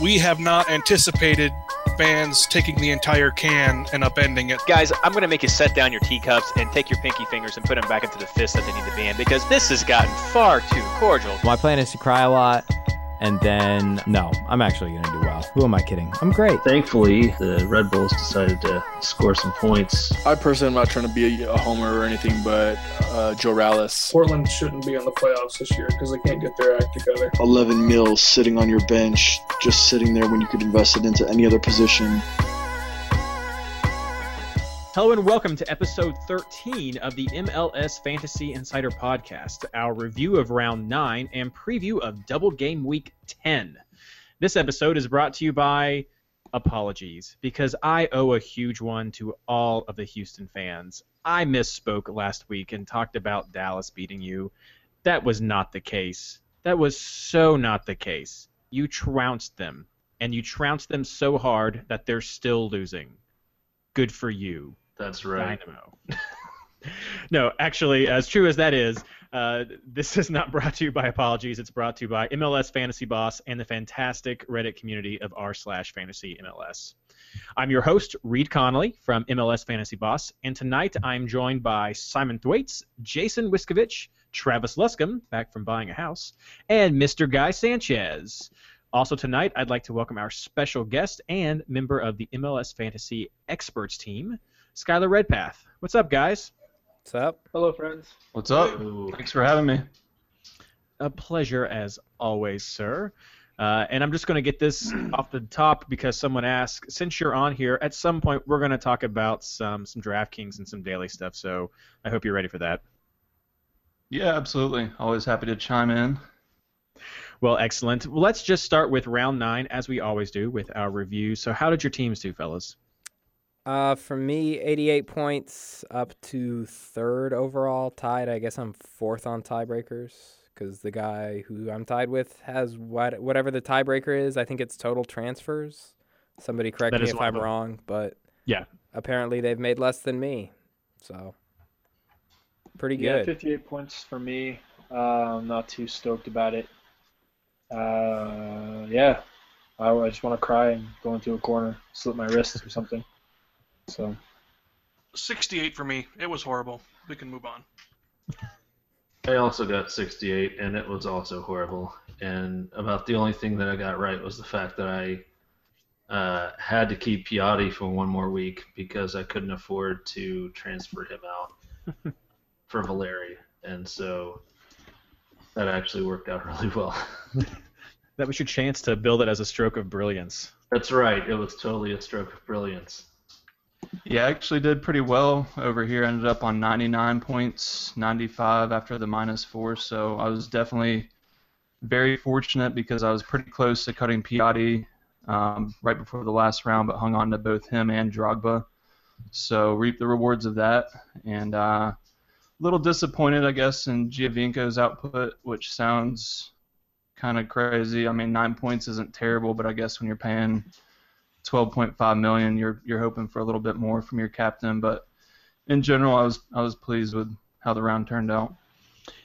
we have not anticipated fans taking the entire can and upending it. Guys, I'm going to make you set down your teacups and take your pinky fingers and put them back into the fist that they need to be in because this has gotten far too cordial. My plan is to cry a lot. And then, no, I'm actually going to do well. Who am I kidding? I'm great. Thankfully, the Red Bulls decided to score some points. I personally am not trying to be a, a homer or anything, but uh, Joe Rallis. Portland shouldn't be on the playoffs this year because they can't get their act together. 11 mils sitting on your bench, just sitting there when you could invest it into any other position. Hello and welcome to episode 13 of the MLS Fantasy Insider Podcast, our review of round 9 and preview of double game week 10. This episode is brought to you by apologies because I owe a huge one to all of the Houston fans. I misspoke last week and talked about Dallas beating you. That was not the case. That was so not the case. You trounced them, and you trounced them so hard that they're still losing. Good for you. That's right. Dynamo. no, actually, as true as that is, uh, this is not brought to you by apologies. It's brought to you by MLS Fantasy Boss and the fantastic Reddit community of r slash fantasy MLS. I'm your host, Reed Connolly from MLS Fantasy Boss, and tonight I'm joined by Simon Thwaites, Jason Wiskovich, Travis Luscombe, back from buying a house, and Mr. Guy Sanchez. Also tonight, I'd like to welcome our special guest and member of the MLS Fantasy Experts team, Skylar Redpath. What's up, guys? What's up? Hello, friends. What's up? Thanks for having me. A pleasure as always, sir. Uh, and I'm just going to get this off the top because someone asked. Since you're on here, at some point we're going to talk about some some DraftKings and some daily stuff. So I hope you're ready for that. Yeah, absolutely. Always happy to chime in. Well, excellent. Well, let's just start with round nine, as we always do with our review. So, how did your teams do, fellas? Uh, for me, 88 points up to third overall, tied. I guess I'm fourth on tiebreakers because the guy who I'm tied with has what whatever the tiebreaker is. I think it's total transfers. Somebody correct That me if I'm them. wrong, but Yeah. apparently they've made less than me, so pretty Yeah, good. 58 points for me. Uh, I'm not too stoked about it. Uh, yeah, I, I just want to cry and go into a corner, slit my wrist or something. So 68 for me. It was horrible. We can move on. I also got 68, and it was also horrible. And about the only thing that I got right was the fact that I uh, had to keep Piatti for one more week because I couldn't afford to transfer him out for Valeri. And so that actually worked out really well. That was your chance to build it as a stroke of brilliance. That's right. It was totally a stroke of brilliance. Yeah, I actually did pretty well over here. Ended up on 99 points, 95 after the minus four. So I was definitely very fortunate because I was pretty close to cutting Piatti um, right before the last round, but hung on to both him and Drogba. So reap the rewards of that. And uh, a little disappointed, I guess, in Giovinco's output, which sounds kind of crazy. I mean, nine points isn't terrible, but I guess when you're paying 12.5 million, you're you're hoping for a little bit more from your captain. But in general, I was I was pleased with how the round turned out.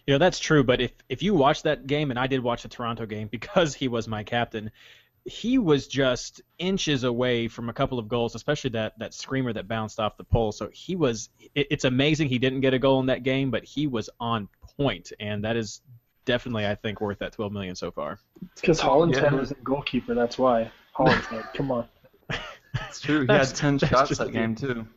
You know that's true, but if if you watch that game, and I did watch the Toronto game because he was my captain, he was just inches away from a couple of goals, especially that that screamer that bounced off the pole. So he was. It, it's amazing he didn't get a goal in that game, but he was on point, and that is definitely I think worth that 12 million so far. it's because Hollinshead Yeah. was in goalkeeper. That's why Hollinshead. come on. It's true. He That's- had 10 shots that game too.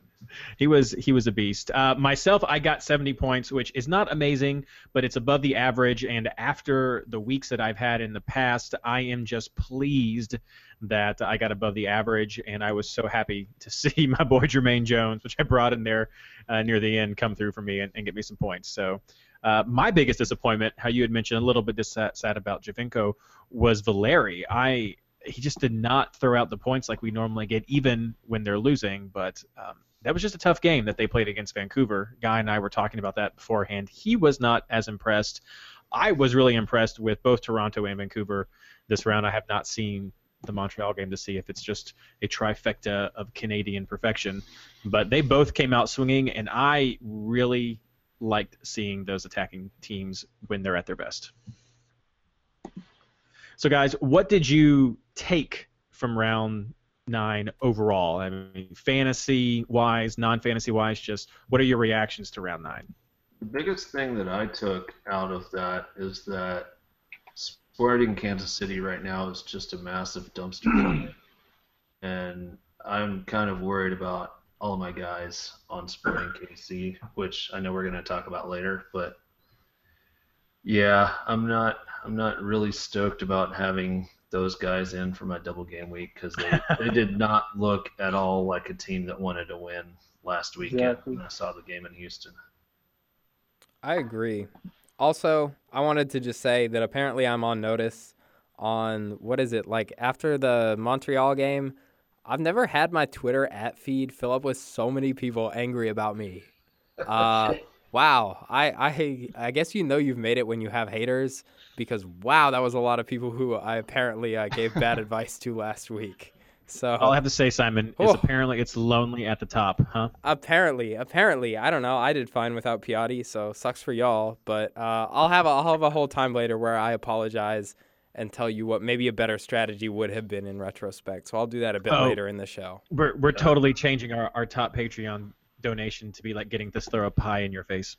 He was he was a beast. Uh, myself, I got 70 points, which is not amazing, but it's above the average. And after the weeks that I've had in the past, I am just pleased that I got above the average, and I was so happy to see my boy Jermaine Jones, which I brought in there uh, near the end, come through for me and, and get me some points. So. Uh, my biggest disappointment, how you had mentioned a little bit dis- sad about Giovinco, was Valeri. I he just did not throw out the points like we normally get, even when they're losing. But um, that was just a tough game that they played against Vancouver. Guy and I were talking about that beforehand. He was not as impressed. I was really impressed with both Toronto and Vancouver this round. I have not seen the Montreal game to see if it's just a trifecta of Canadian perfection, but they both came out swinging, and I really liked seeing those attacking teams when they're at their best. So, guys, what did you take from round nine overall? I mean, fantasy wise, non fantasy wise, just what are your reactions to round nine? The biggest thing that I took out of that is that Sporting Kansas City right now is just a massive dumpster fire. and I'm kind of worried about all of my guys on Sporting KC, which I know we're going to talk about later, but yeah, I'm not I'm not really stoked about having those guys in for my double game week because they, they did not look at all like a team that wanted to win last weekend Exactly. when I saw the game in Houston. I agree. Also, I wanted to just say that apparently I'm on notice on what is it like after the Montreal game. I've never had my Twitter at feed fill up with so many people angry about me. Uh, wow, I, I I guess you know you've made it when you have haters because wow, that was a lot of people who I apparently uh, gave bad advice to last week. So All I have to say, Simon, is Oh. apparently it's lonely at the top, huh? Apparently, apparently, I don't know. I did fine without Piatti, so sucks for y'all. But uh, I'll have a, I'll have a whole time later where I apologize and tell you what maybe a better strategy would have been in retrospect. So I'll do that a bit Oh. later in the show. We're, we're totally changing our, our top Patreon donation to be like getting this throw a pie in your face.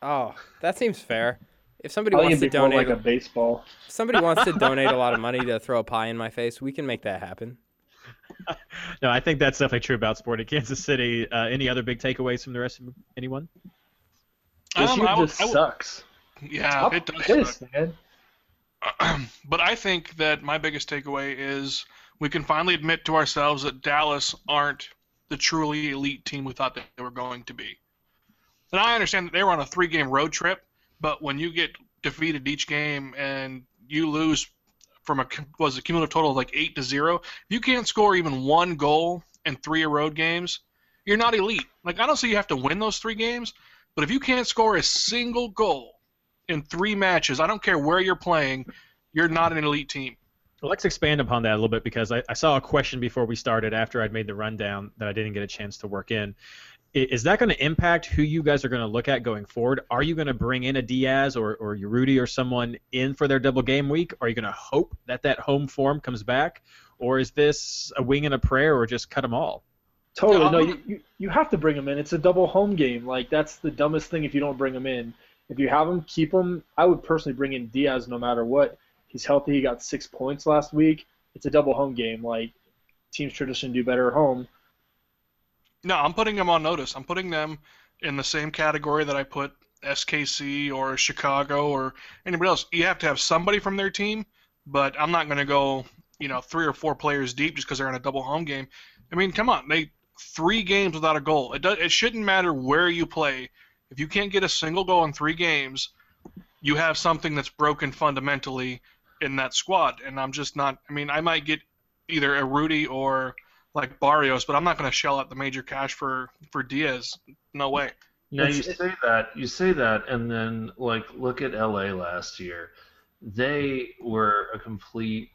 Oh, that seems fair. If somebody wants to donate, like a baseball. if somebody wants to donate a lot of money to throw a pie in my face, we can make that happen. No, I think that's definitely true about Sporting Kansas City. Uh, any other big takeaways from the rest of anyone? This Um, year I would- just would- sucks. Yeah, I'm it does. suck. man. but I think that my biggest takeaway is we can finally admit to ourselves that Dallas aren't the truly elite team we thought that they were going to be. And I understand that they were on a three-game road trip, but when you get defeated each game and you lose from a was a cumulative total of like eight to zero, if you can't score even one goal in three road games, you're not elite. Like I don't say you have to win those three games, but if you can't score a single goal in three matches, I don't care where you're playing, you're not an elite team. Well, let's expand upon that a little bit because I, I saw a question before we started after I'd made the rundown that I didn't get a chance to work in. Is that going to impact who you guys are going to look at going forward? Are you going to bring in a Diaz or, or Rudy or someone in for their double game week? Are you going to hope that that home form comes back? Or is this a wing and a prayer or just cut them all? Totally. No, um, you, you, you have to bring them in. It's a double home game. Like that's the dumbest thing if you don't bring them in. If you have them, keep them. I would personally bring in Diaz no matter what. He's healthy. He got six points last week. It's a double home game. Like teams traditionally do better at home. No, I'm putting them on notice. I'm putting them in the same category that I put SKC or Chicago or anybody else. You have to have somebody from their team, but I'm not going to go, you know, three or four players deep just because they're in a double home game. I mean, come on, they three games without a goal. It does, it shouldn't matter where you play. If you can't get a single goal in three games, you have something that's broken fundamentally in that squad. And I'm just not. I mean, I might get either a Rudy or like Barrios, but I'm not going to shell out the major cash for for Diaz. No way. Now you say that, you say that, and then like look at LA last year. They were a complete,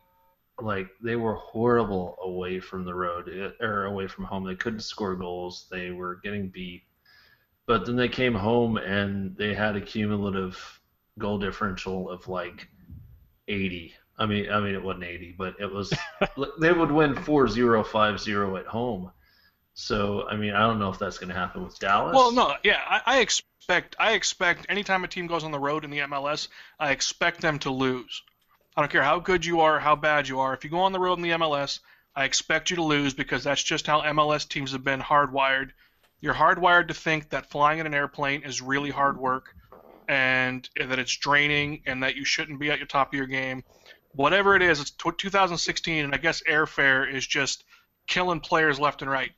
like they were horrible away from the road eh, or away from home. They couldn't score goals. They were getting beat. But then they came home and they had a cumulative goal differential of like 80. I mean, I mean it wasn't 80, but it was. they would win 4-0, 5-0 at home. So I mean, I don't know if that's going to happen with Dallas. Well, no, yeah, I, I expect I expect anytime a team goes on the road in the MLS, I expect them to lose. I don't care how good you are, how bad you are. If you go on the road in the MLS, I expect you to lose because that's just how MLS teams have been hardwired. You're hardwired to think that flying in an airplane is really hard work and that it's draining and that you shouldn't be at your top of your game. Whatever it is, it's tw 2016, and I guess airfare is just killing players left and right.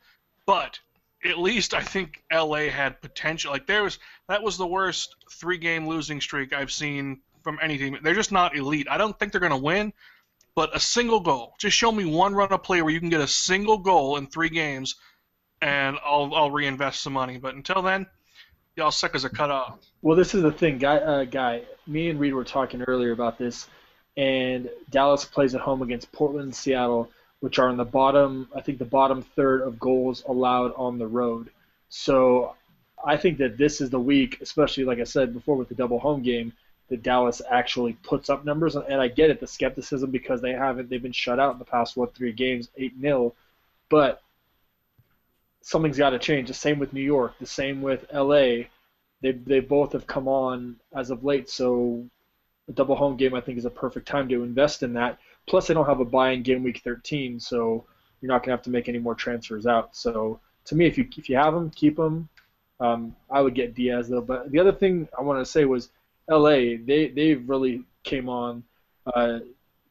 But at least I think LA had potential. Like there was that was the worst three game losing streak I've seen from any team. They're just not elite. I don't think they're gonna win, but a single goal. Just show me one run of play where you can get a single goal in three games, and I'll I'll reinvest some money. But until then, y'all suck as a cut off. Well, this is the thing, guy. Uh, guy, me and Reed were talking earlier about this, and Dallas plays at home against Portland and Seattle, which are in the bottom. I think the bottom third of goals allowed on the road. So, I think that this is the week, especially like I said before with the double home game, that Dallas actually puts up numbers. And I get it, the skepticism because they haven't they've been shut out in the past what three games, eight 0 but something's got to change. The same with New York. The same with L.A. They they both have come on as of late. So a double home game I think is a perfect time to invest in that. Plus they don't have a bye in game week 13, so you're not gonna have to make any more transfers out. So to me, if you if you have them, keep them. Um, I would get Diaz though. But the other thing I want to say was L.A. They they really came on. Uh,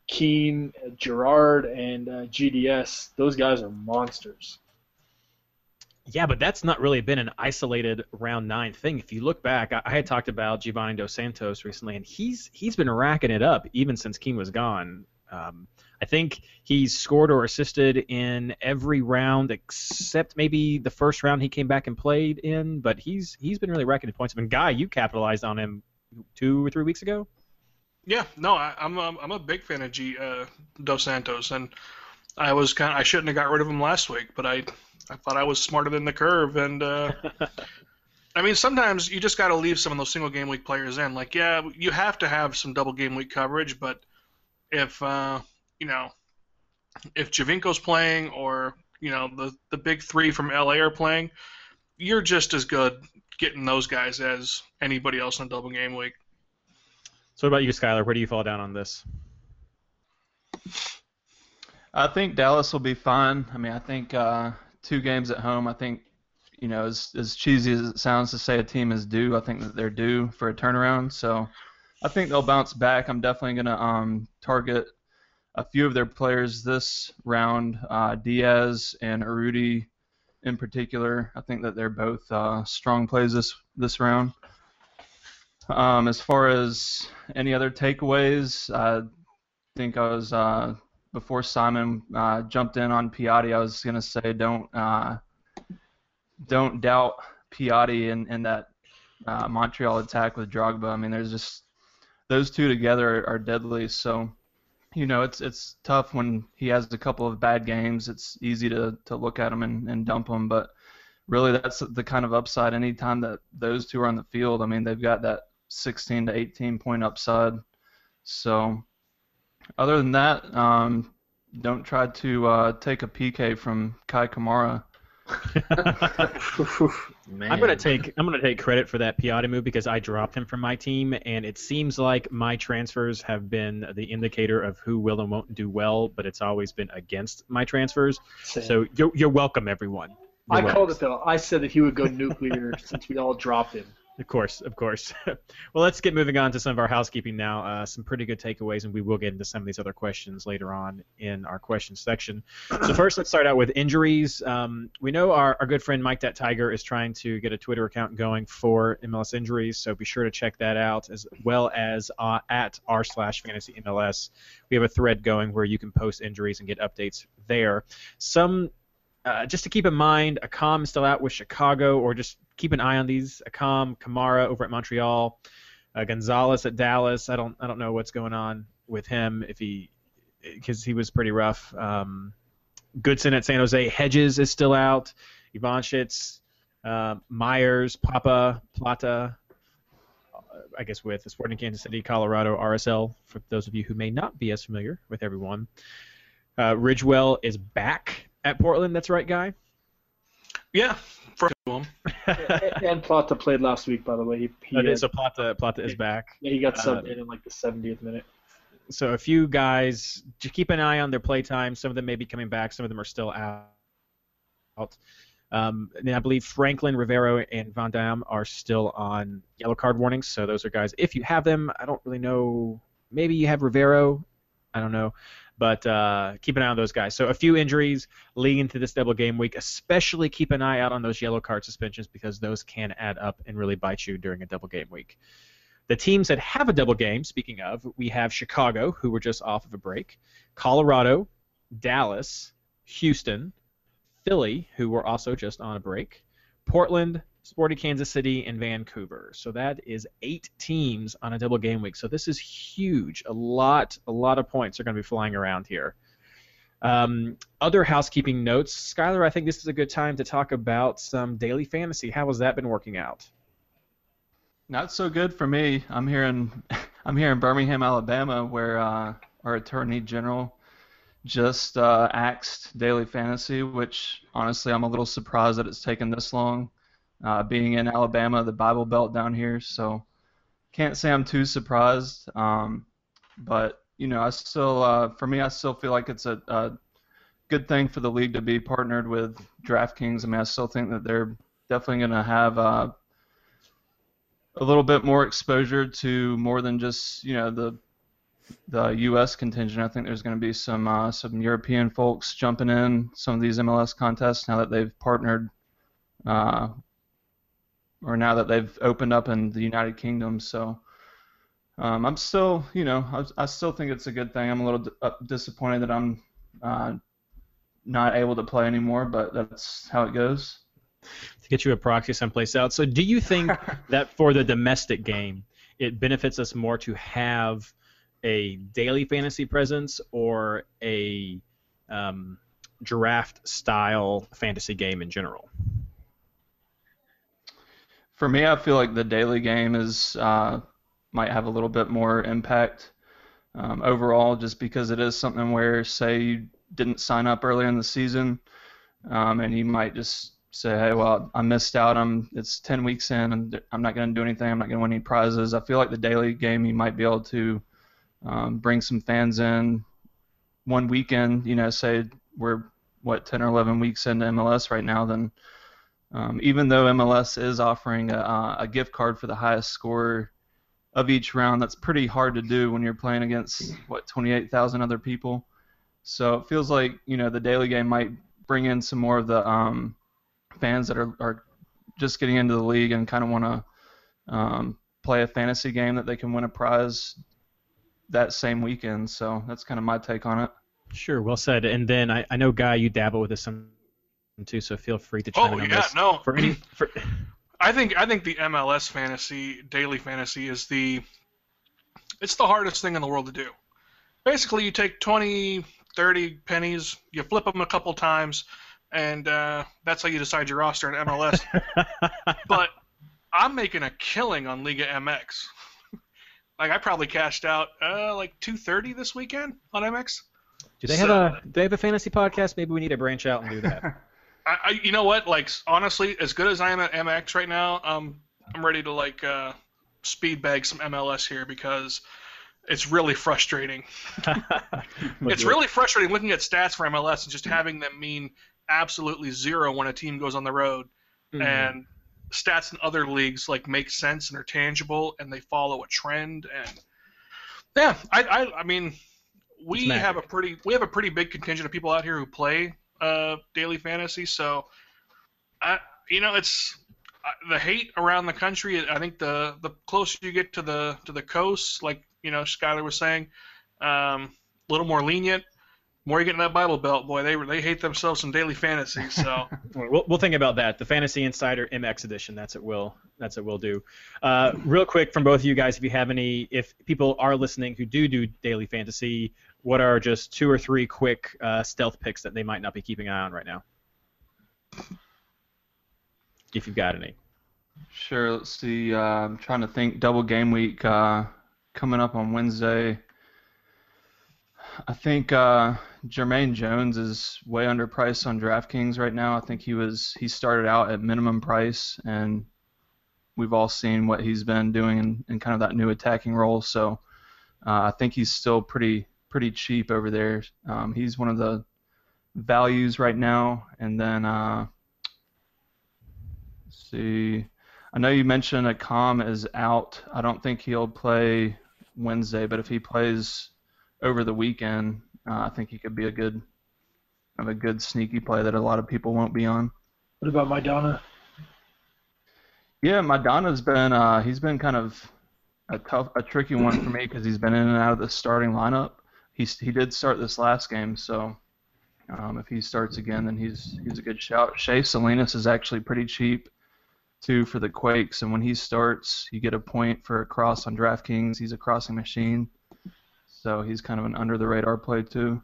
Keane, Gerrard, and uh, GDS. Those guys are monsters. Yeah, but that's not really been an isolated round nine thing. If you look back, I, I had talked about Giovanni Dos Santos recently, and he's he's been racking it up even since Keane was gone. Um, I think he's scored or assisted in every round except maybe the first round he came back and played in. But he's he's been really racking the points. I mean, Guy, you capitalized on him two or three weeks ago. Yeah, no, I, I'm a, I'm a big fan of G, uh, Dos Santos, and I was kind I shouldn't have got rid of him last week, but I I thought I was smarter than the curve, and uh, I mean sometimes you just got to leave some of those single game week players in. Like yeah, you have to have some double game week coverage, but if uh, you know if Giovinco's playing or you know the the big three from LA are playing, you're just as good getting those guys as anybody else in a double game week. So what about you, Skylar? Where do you fall down on this? I think Dallas will be fine. I mean, I think uh, two games at home. I think you know, as as cheesy as it sounds to say a team is due, I think that they're due for a turnaround. So I think they'll bounce back. I'm definitely gonna um, target a few of their players this round, uh, Diaz and Urruti in particular. I think that they're both uh, strong plays this this round. Um, as far as any other takeaways, I think I was uh, before Simon uh, jumped in on Piatti. I was gonna say don't uh, don't doubt Piatti in, in that uh, Montreal attack with Drogba. I mean, there's just those two together are, are deadly. So you know, it's it's tough when he has a couple of bad games. It's easy to, to look at him and, and dump him, but really that's the kind of upside anytime that those two are on the field. I mean, they've got that 16 to 18 point upside. So, other than that, um, don't try to uh, take a PK from Kei Kamara. Man. I'm gonna take I'm gonna take credit for that Piatti move because I dropped him from my team, and it seems like my transfers have been the indicator of who will and won't do well, but it's always been against my transfers. Same. So you're, you're welcome, everyone. You're I welcome. called it though. I said that he would go nuclear since we all dropped him. Of course, of course. well, let's get moving on to some of our housekeeping now. Uh, some pretty good takeaways, and we will get into some of these other questions later on in our question section. So first, let's start out with injuries. Um, we know our, our good friend Mike That Tiger is trying to get a Twitter account going for MLS injuries, so be sure to check that out, as well as uh, at r slash fantasy MLS. We have a thread going where you can post injuries and get updates there. Some uh, just to keep in mind, Accam is still out with Chicago, or just keep an eye on these. Accam, Kamara over at Montreal, uh, Gonzalez at Dallas. I don't I don't know what's going on with him if he because he was pretty rough. Um, Goodson at San Jose. Hedges is still out. Ivanschitz, uh, Myers, Pappa, Plata. uh, I guess with the Sporting Kansas City, Colorado, RSL. For those of you who may not be as familiar with everyone, uh, Ridgewell is back at Portland. That's right, guy. Yeah, for him. and, and Plata played last week, by the way. He, he, Okay, uh, so Plata Plata is back. yeah, he got uh, subbed in in like the 70th minute. So a few guys, just keep an eye on their play time. Some of them may be coming back. Some of them are still out. Um, and I believe Franklin, Rivero, and Van Damme are still on yellow card warnings. So those are guys. If you have them, I don't really know. Maybe you have Rivero. I don't know. But uh, keep an eye on those guys. So a few injuries leading into this double game week. Especially keep an eye out on those yellow card suspensions because those can add up and really bite you during a double game week. The teams that have a double game, speaking of, we have Chicago, who were just off of a break, Colorado, Dallas, Houston, Philly, who were also just on a break, Portland, Sporty Kansas City, and Vancouver. So that is eight teams on a double game week. So this is huge. A lot, a lot of points are going to be flying around here. Um, other housekeeping notes, Skylar. I think this is a good time to talk about some daily fantasy. How has that been working out? Not so good for me. I'm here in I'm here in Birmingham, Alabama, where uh, our Attorney General just uh, axed daily fantasy, which honestly I'm a little surprised that it's taken this long. Uh, being in Alabama, the Bible Belt down here, so can't say I'm too surprised. Um, but you know, I still, uh, for me, I still feel like it's a, a good thing for the league to be partnered with DraftKings. I mean, I still think that they're definitely going to have uh, a little bit more exposure to more than just you know the the U.S. contingent. I think there's going to be some uh, some European folks jumping in some of these MLS contests now that they've partnered, uh, or now that they've opened up in the United Kingdom. So um, I'm still, you know, I, I, still think it's a good thing. I'm a little d- uh, disappointed that I'm uh, not able to play anymore, but that's how it goes. To get you a proxy someplace else. So, do you think that for the domestic game, it benefits us more to have a daily fantasy presence or a um, draft style fantasy game in general? For me, I feel like the daily game is uh, might have a little bit more impact um, overall, just because it is something where, say, you didn't sign up earlier in the season, um, and you might just say, hey, well, I missed out. I'm it's 10 weeks in, and I'm not going to do anything. I'm not going to win any prizes. I feel like the daily game, you might be able to um, bring some fans in one weekend. You know, say we're what 10 or 11 weeks into MLS right now, then um, even though MLS is offering a, a gift card for the highest score of each round, that's pretty hard to do when you're playing against what 28,000 other people. So it feels like you know the daily game might bring in some more of the um, fans that are, are just getting into the league and kind of want to um, play a fantasy game that they can win a prize that same weekend. So that's kind of my take on it. Sure, well said. And then I, I know Guy, you dabble with this some too, so feel free to chime oh, in on yeah, this. no. For any, for... I think I think the MLS fantasy daily fantasy is the it's the hardest thing in the world to do. Basically, you take 20, 30 pennies, you flip them a couple times, and uh, that's how you decide your roster in MLS. but I'm making a killing on Liga MX. like I probably cashed out uh, like 230 this weekend on MX. Do they have a do they have a fantasy podcast? Maybe we need to branch out and do that. I, I, you know what? Like honestly, as good as I am at MX right now, um, I'm ready to like uh, speed bag some MLS here because it's really frustrating. it's really frustrating looking at stats for MLS and just having them mean absolutely zero when a team goes on the road, mm-hmm. and stats in other leagues like make sense and are tangible and they follow a trend and yeah, I I, I mean we have a pretty we have a pretty big contingent of people out here who play uh, daily fantasy, so I you know it's the hate around the country. I think the the closer you get to the to the coast, like you know Skylar was saying, um, a little more lenient more you get in that Bible Belt, boy, they they hate themselves some daily fantasy. So we'll, we'll think about that. The Fantasy Insider MX edition. That's what we'll that's what we'll do. Uh, real quick from both of you guys, if you have any, if people are listening who do do daily fantasy, what are just two or three quick uh, stealth picks that they might not be keeping an eye on right now? If you've got any. Sure. Let's see. Uh, I'm trying to think. Double game week uh, coming up on Wednesday. I think uh, Jermaine Jones is way underpriced on DraftKings right now. I think he was he started out at minimum price, and we've all seen what he's been doing in, in kind of that new attacking role. So uh, I think he's still pretty pretty cheap over there. Um, he's one of the values right now. And then uh, let's see. I know you mentioned Accam is out. I don't think he'll play Wednesday, but if he plays over the weekend, uh, I think he could be a good, of a good sneaky play that a lot of people won't be on. What about Maidana? Yeah, Maidana's been uh, he's been kind of a tough, a tricky one for me because he's been in and out of the starting lineup. He's he did start this last game, so um, if he starts again, then he's he's a good shout. Shea Salinas is actually pretty cheap too for the Quakes, and when he starts, you get a point for a cross on DraftKings. He's a crossing machine so he's kind of an under the radar play too.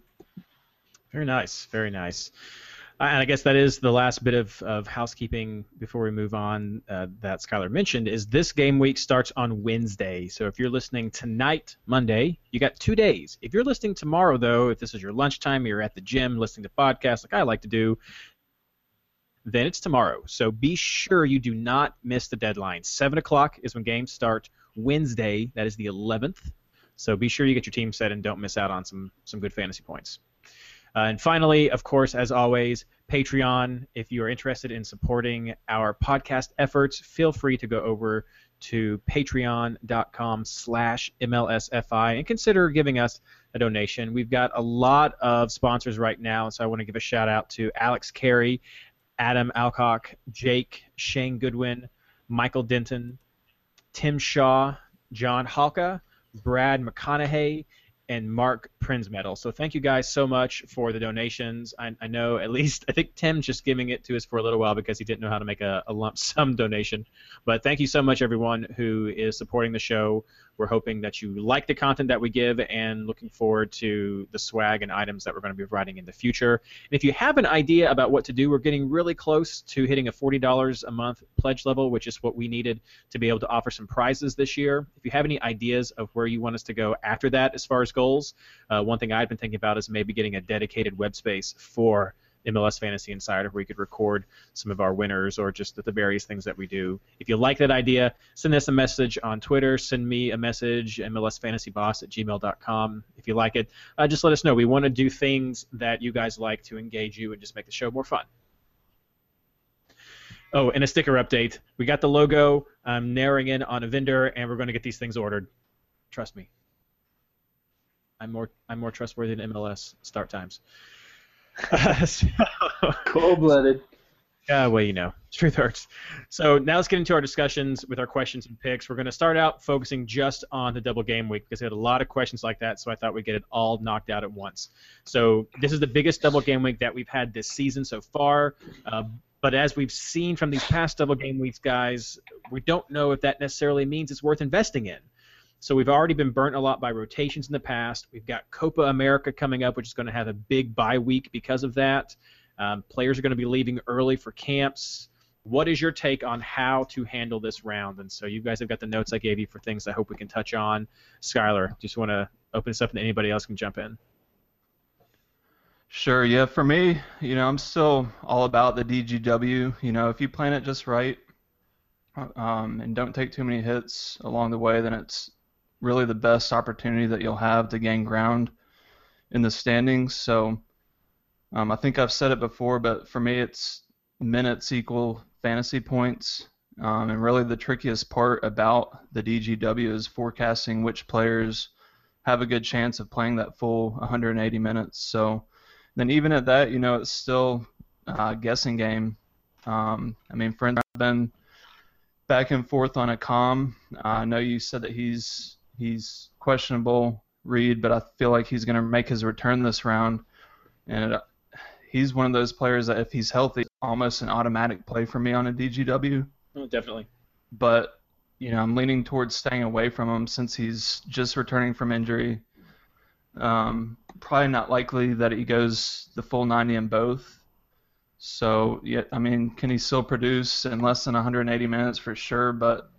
Very nice, very nice. And I guess that is the last bit of, of housekeeping before we move on uh, that Skylar mentioned is this game week starts on Wednesday. So if you're listening tonight, Monday, you got two days. If you're listening tomorrow, though, if this is your lunchtime, you're at the gym listening to podcasts like I like to do, then it's tomorrow. So be sure you do not miss the deadline. 7 o'clock is when games start. Wednesday, that is the 11th. So be sure you get your team set and don't miss out on some, some good fantasy points. Uh, and finally, of course, as always, Patreon. If you are interested in supporting our podcast efforts, feel free to go over to patreon.com slash MLSFI and consider giving us a donation. We've got a lot of sponsors right now, so I want to give a shout out to Alex Carey, Adam Alcock, Jake, Shane Goodwin, Michael Denton, Tim Shaw, John Halka, Brad McConaughey, and Mark Prinz Medal. So thank you guys so much for the donations. I, I, know at least I think Tim's just giving it to us for a little while because he didn't know how to make a, a lump sum donation. But thank you so much everyone who is supporting the show. We're hoping that you like the content that we give and looking forward to the swag and items that we're going to be writing in the future. And if you have an idea about what to do, we're getting really close to hitting a $40 a month pledge level, which is what we needed to be able to offer some prizes this year. If you have any ideas of where you want us to go after that as far as goals, uh, one thing I've been thinking about is maybe getting a dedicated web space for MLS Fantasy Insider where we could record some of our winners or just the various things that we do. If you like that idea, send us a message on Twitter. Send me a message, MLSFantasyBoss at gmail.com. If you like it, uh, just let us know. We want to do things that you guys like to engage you and just make the show more fun. Oh, and a sticker update. We got the logo. I'm narrowing in on a vendor, and we're going to get these things ordered. Trust me. I'm more I'm more trustworthy than MLS start times. so, Cold-blooded. Yeah, well, you know, truth hurts. So now let's get into our discussions with our questions and picks. We're going to start out focusing just on the double game week because we had a lot of questions like that, so I thought we'd get it all knocked out at once. So this is the biggest double game week that we've had this season so far. Uh, but as we've seen from these past double game weeks, guys, we don't know if that necessarily means it's worth investing in. So we've already been burnt a lot by rotations in the past. We've got Copa America coming up, which is going to have a big bye week because of that. Um, players are going to be leaving early for camps. What is your take on how to handle this round? And so you guys have got the notes I gave you for things I hope we can touch on. Skylar, just want to open this up and anybody else can jump in. Sure. Yeah. For me, you know, I'm still all about the DGW. You know, if you plan it just right um, and don't take too many hits along the way, then it's really the best opportunity that you'll have to gain ground in the standings. So um, I think I've said it before, but for me, it's minutes equal fantasy points. Um, and really, the trickiest part about the DGW is forecasting which players have a good chance of playing that full 180 minutes. So then, even at that, you know, it's still a guessing game. Um, I mean, friends, I've been back and forth on Accam. Uh, I know you said that he's He's questionable, Reed, but I feel like he's going to make his return this round. And it, he's one of those players that if he's healthy, almost an automatic play for me on a DGW. Oh, definitely. But you know, I'm leaning towards staying away from him since he's just returning from injury. Um, probably not likely that he goes the full 90 in both. So, yeah, I mean, can he still produce in less than 180 minutes for sure? But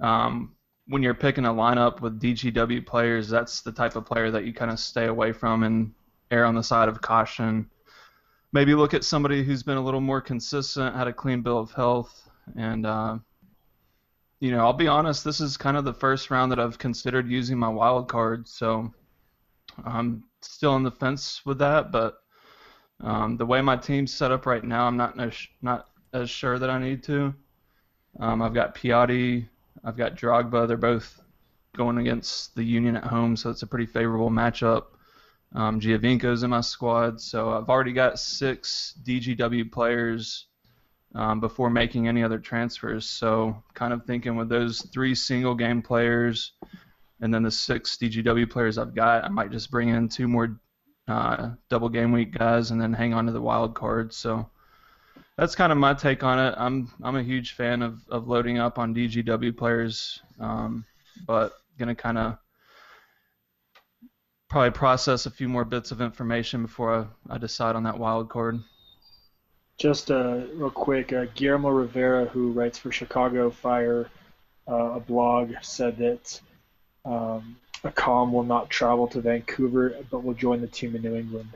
um, when you're picking a lineup with DGW players, that's the type of player that you kind of stay away from and err on the side of caution. Maybe look at somebody who's been a little more consistent, had a clean bill of health, and uh, you know, I'll be honest, this is kind of the first round that I've considered using my wild card, so I'm still on the fence with that. But um, the way my team's set up right now, I'm not no, not as sure that I need to. Um, I've got Piatti, I've got Drogba. They're both going against the Union at home, so it's a pretty favorable matchup. Um, Giovinco's in my squad, so I've already got six DGW players um, before making any other transfers. So, kind of thinking with those three single game players and then the six DGW players I've got, I might just bring in two more uh, double game week guys and then hang on to the wild card. So, that's kind of my take on it. I'm I'm a huge fan of, of loading up on DGW players, um, but gonna kind of probably process a few more bits of information before I, I decide on that wild card. Just uh, real quick, uh, Guillermo Rivera, who writes for Chicago Fire, uh, a blog, said that um, Accam will not travel to Vancouver, but will join the team in New England.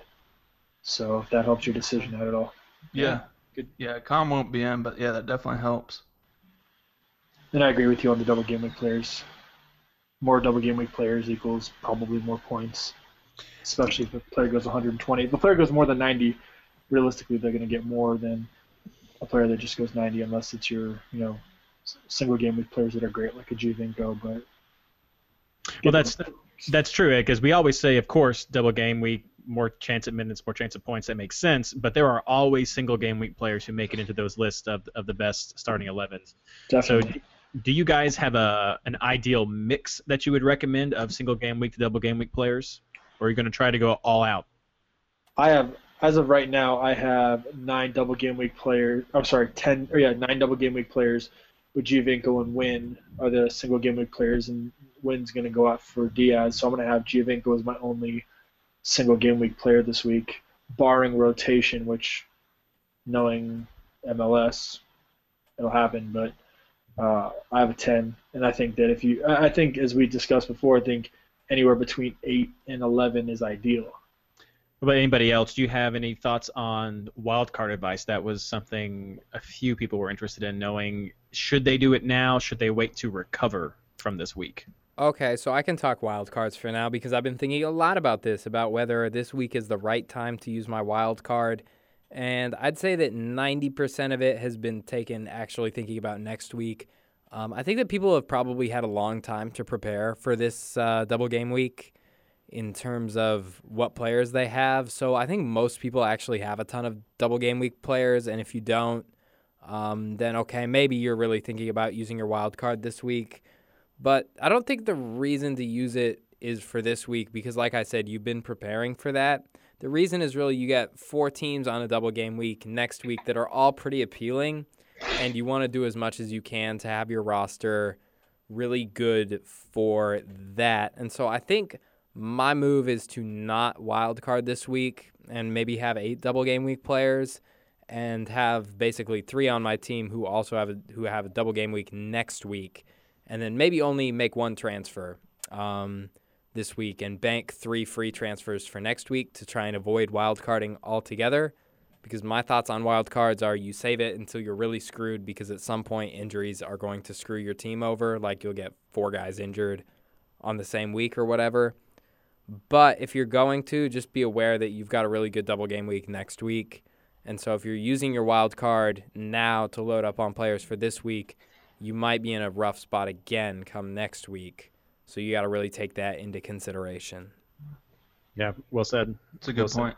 So if that helps your decision out at all. Yeah. Good. Yeah, Com won't be in, but yeah, that definitely helps. And I agree with you on the double game week players. More double game week players equals probably more points, especially if the player goes 120. If the player goes more than 90, realistically they're going to get more than a player that just goes 90, unless it's your you know single game week players that are great like a Giovinco. But Well, that's that's true because we always say, of course, double game week, more chance at minutes, more chance of points. That makes sense. But there are always single game week players who make it into those lists of of the best starting 11s. So, definitely. d- do you guys have a an ideal mix that you would recommend of single game week to double game week players, or are you going to try to go all out? I have, as of right now, I have nine double game week players. I'm sorry, ten or yeah, nine double game week players with Giovinco and Win are the single game week players, and Win's going to go out for Diaz. So I'm going to have Giovinco as my only single game week player this week, barring rotation, which, knowing MLS, it'll happen. But uh, I have a ten, and I think that if you, I think as we discussed before, I think anywhere between eight and eleven is ideal. About anybody else? Do you have any thoughts on wildcard advice? That was something a few people were interested in knowing. Should they do it now? Should they wait to recover from this week? Okay, so I can talk wild cards for now because I've been thinking a lot about this, about whether this week is the right time to use my wild card. And I'd say that 90% of it has been taken actually thinking about next week. Um, I think that people have probably had a long time to prepare for this uh, double game week in terms of what players they have. So I think most people actually have a ton of double game week players. And if you don't, um, then okay, maybe you're really thinking about using your wild card this week. But I don't think the reason to use it is for this week because, like I said, you've been preparing for that. The reason is really you got four teams on a double game week next week that are all pretty appealing, and you want to do as much as you can to have your roster really good for that. And so I think my move is to not wild card this week and maybe have eight double game week players and have basically three on my team who also have a, who have a double game week next week and then maybe only make one transfer um, this week and bank three free transfers for next week to try and avoid wildcarding altogether. Because my thoughts on wild cards are you save it until you're really screwed because at some point injuries are going to screw your team over. Like you'll get four guys injured on the same week or whatever. But if you're going to, just be aware that you've got a really good double game week next week. And so if you're using your wild card now to load up on players for this week, you might be in a rough spot again come next week. So you got to really take that into consideration. Yeah, well said. It's a good Well said. point.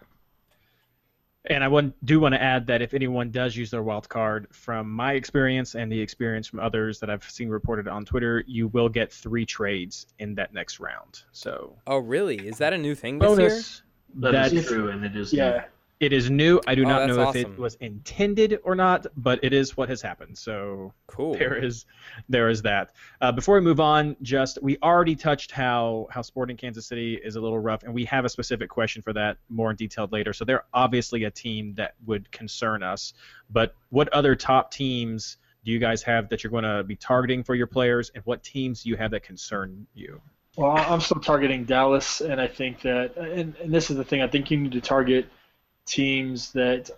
And I want, do want to add that if anyone does use their wild card, from my experience and the experience from others that I've seen reported on Twitter, you will get three trades in that next round. So Oh, really? Is that a new thing this year? bonus. That is That's- true, and it is. Yeah, It is new. I do Oh, not that's know if awesome. it was intended or not, but it is what has happened. So Cool. there is there is that. Uh, before we move on, just we already touched how how Sporting Kansas City is a little rough, and we have a specific question for that more in detail later. So they're obviously a team that would concern us. But what other top teams do you guys have that you're going to be targeting for your players, and what teams do you have that concern you? Well, I'm still targeting Dallas, and I think that, and, and this is the thing, I think you need to target teams that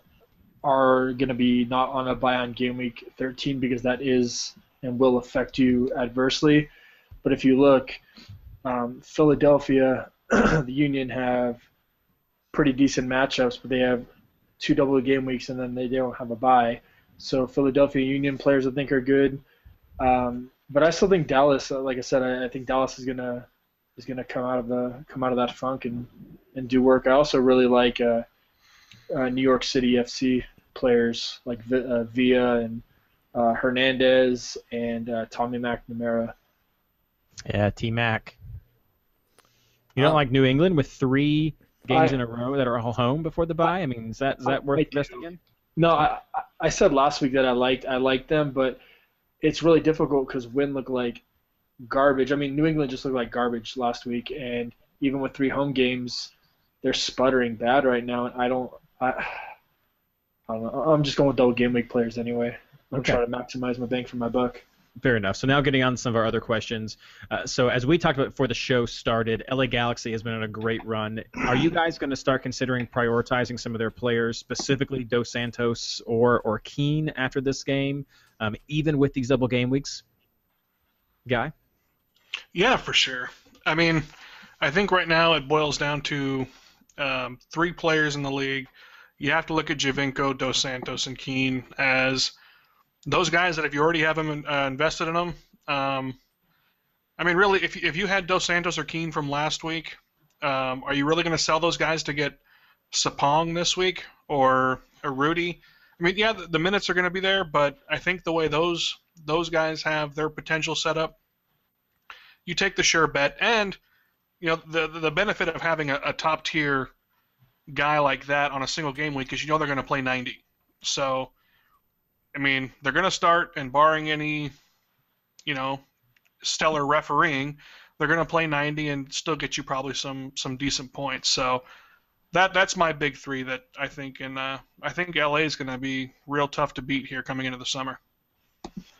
are going to be not on a bye on game week 13 because that is and will affect you adversely. But if you look, um, Philadelphia, the Union have pretty decent matchups, but they have two double game weeks and then they they don't have a bye. So Philadelphia Union players I think are good. Um, but I still think Dallas, uh, like I said, I, I think Dallas is gonna is gonna come out of the come out of that funk and, and do work. I also really like uh, uh, New York City FC players like uh, Villa and uh, Hernandez and uh, Tommy McNamara. Yeah, T Mac. You don't Um, like New England with three games I- in a row that are all home before the bye? I mean, is that is I- that worth I investing do. in? No, I I- I said last week that I liked I liked them, but it's really difficult because Win looked like garbage. I mean, New England just looked like garbage last week, and even with three home games, they're sputtering bad right now. And I don't I I don't know. I'm just going with double game week players anyway. I'm Okay. trying to maximize my bank for my buck. Fair enough. So now getting on to some of our other questions. Uh, so as we talked about before the show started, LA Galaxy has been on a great run. Are you guys going to start considering prioritizing some of their players, specifically Dos Santos or or Keane after this game, um, even with these double game weeks? Guy. Yeah, for sure. I mean, I think right now it boils down to um, three players in the league. You have to look at Giovinco, Dos Santos, and Keane as those guys that if you already have them uh, invested in them. Um, I mean, really, if, if you had Dos Santos or Keane from last week, um, are you really going to sell those guys to get Sapong this week or, or Rudy? I mean, yeah, the, the minutes are going to be there, but I think the way those those guys have their potential set up, you take the sure bet, and you know the the benefit of having a, a top tier guy like that on a single game week because you know they're going to play 90. So, I mean, they're going to start, and barring any, you know, stellar refereeing, they're going to play 90 and still get you probably some some decent points. So. That, that's my big three that I think, and uh, I think LA is going to be real tough to beat here coming into the summer.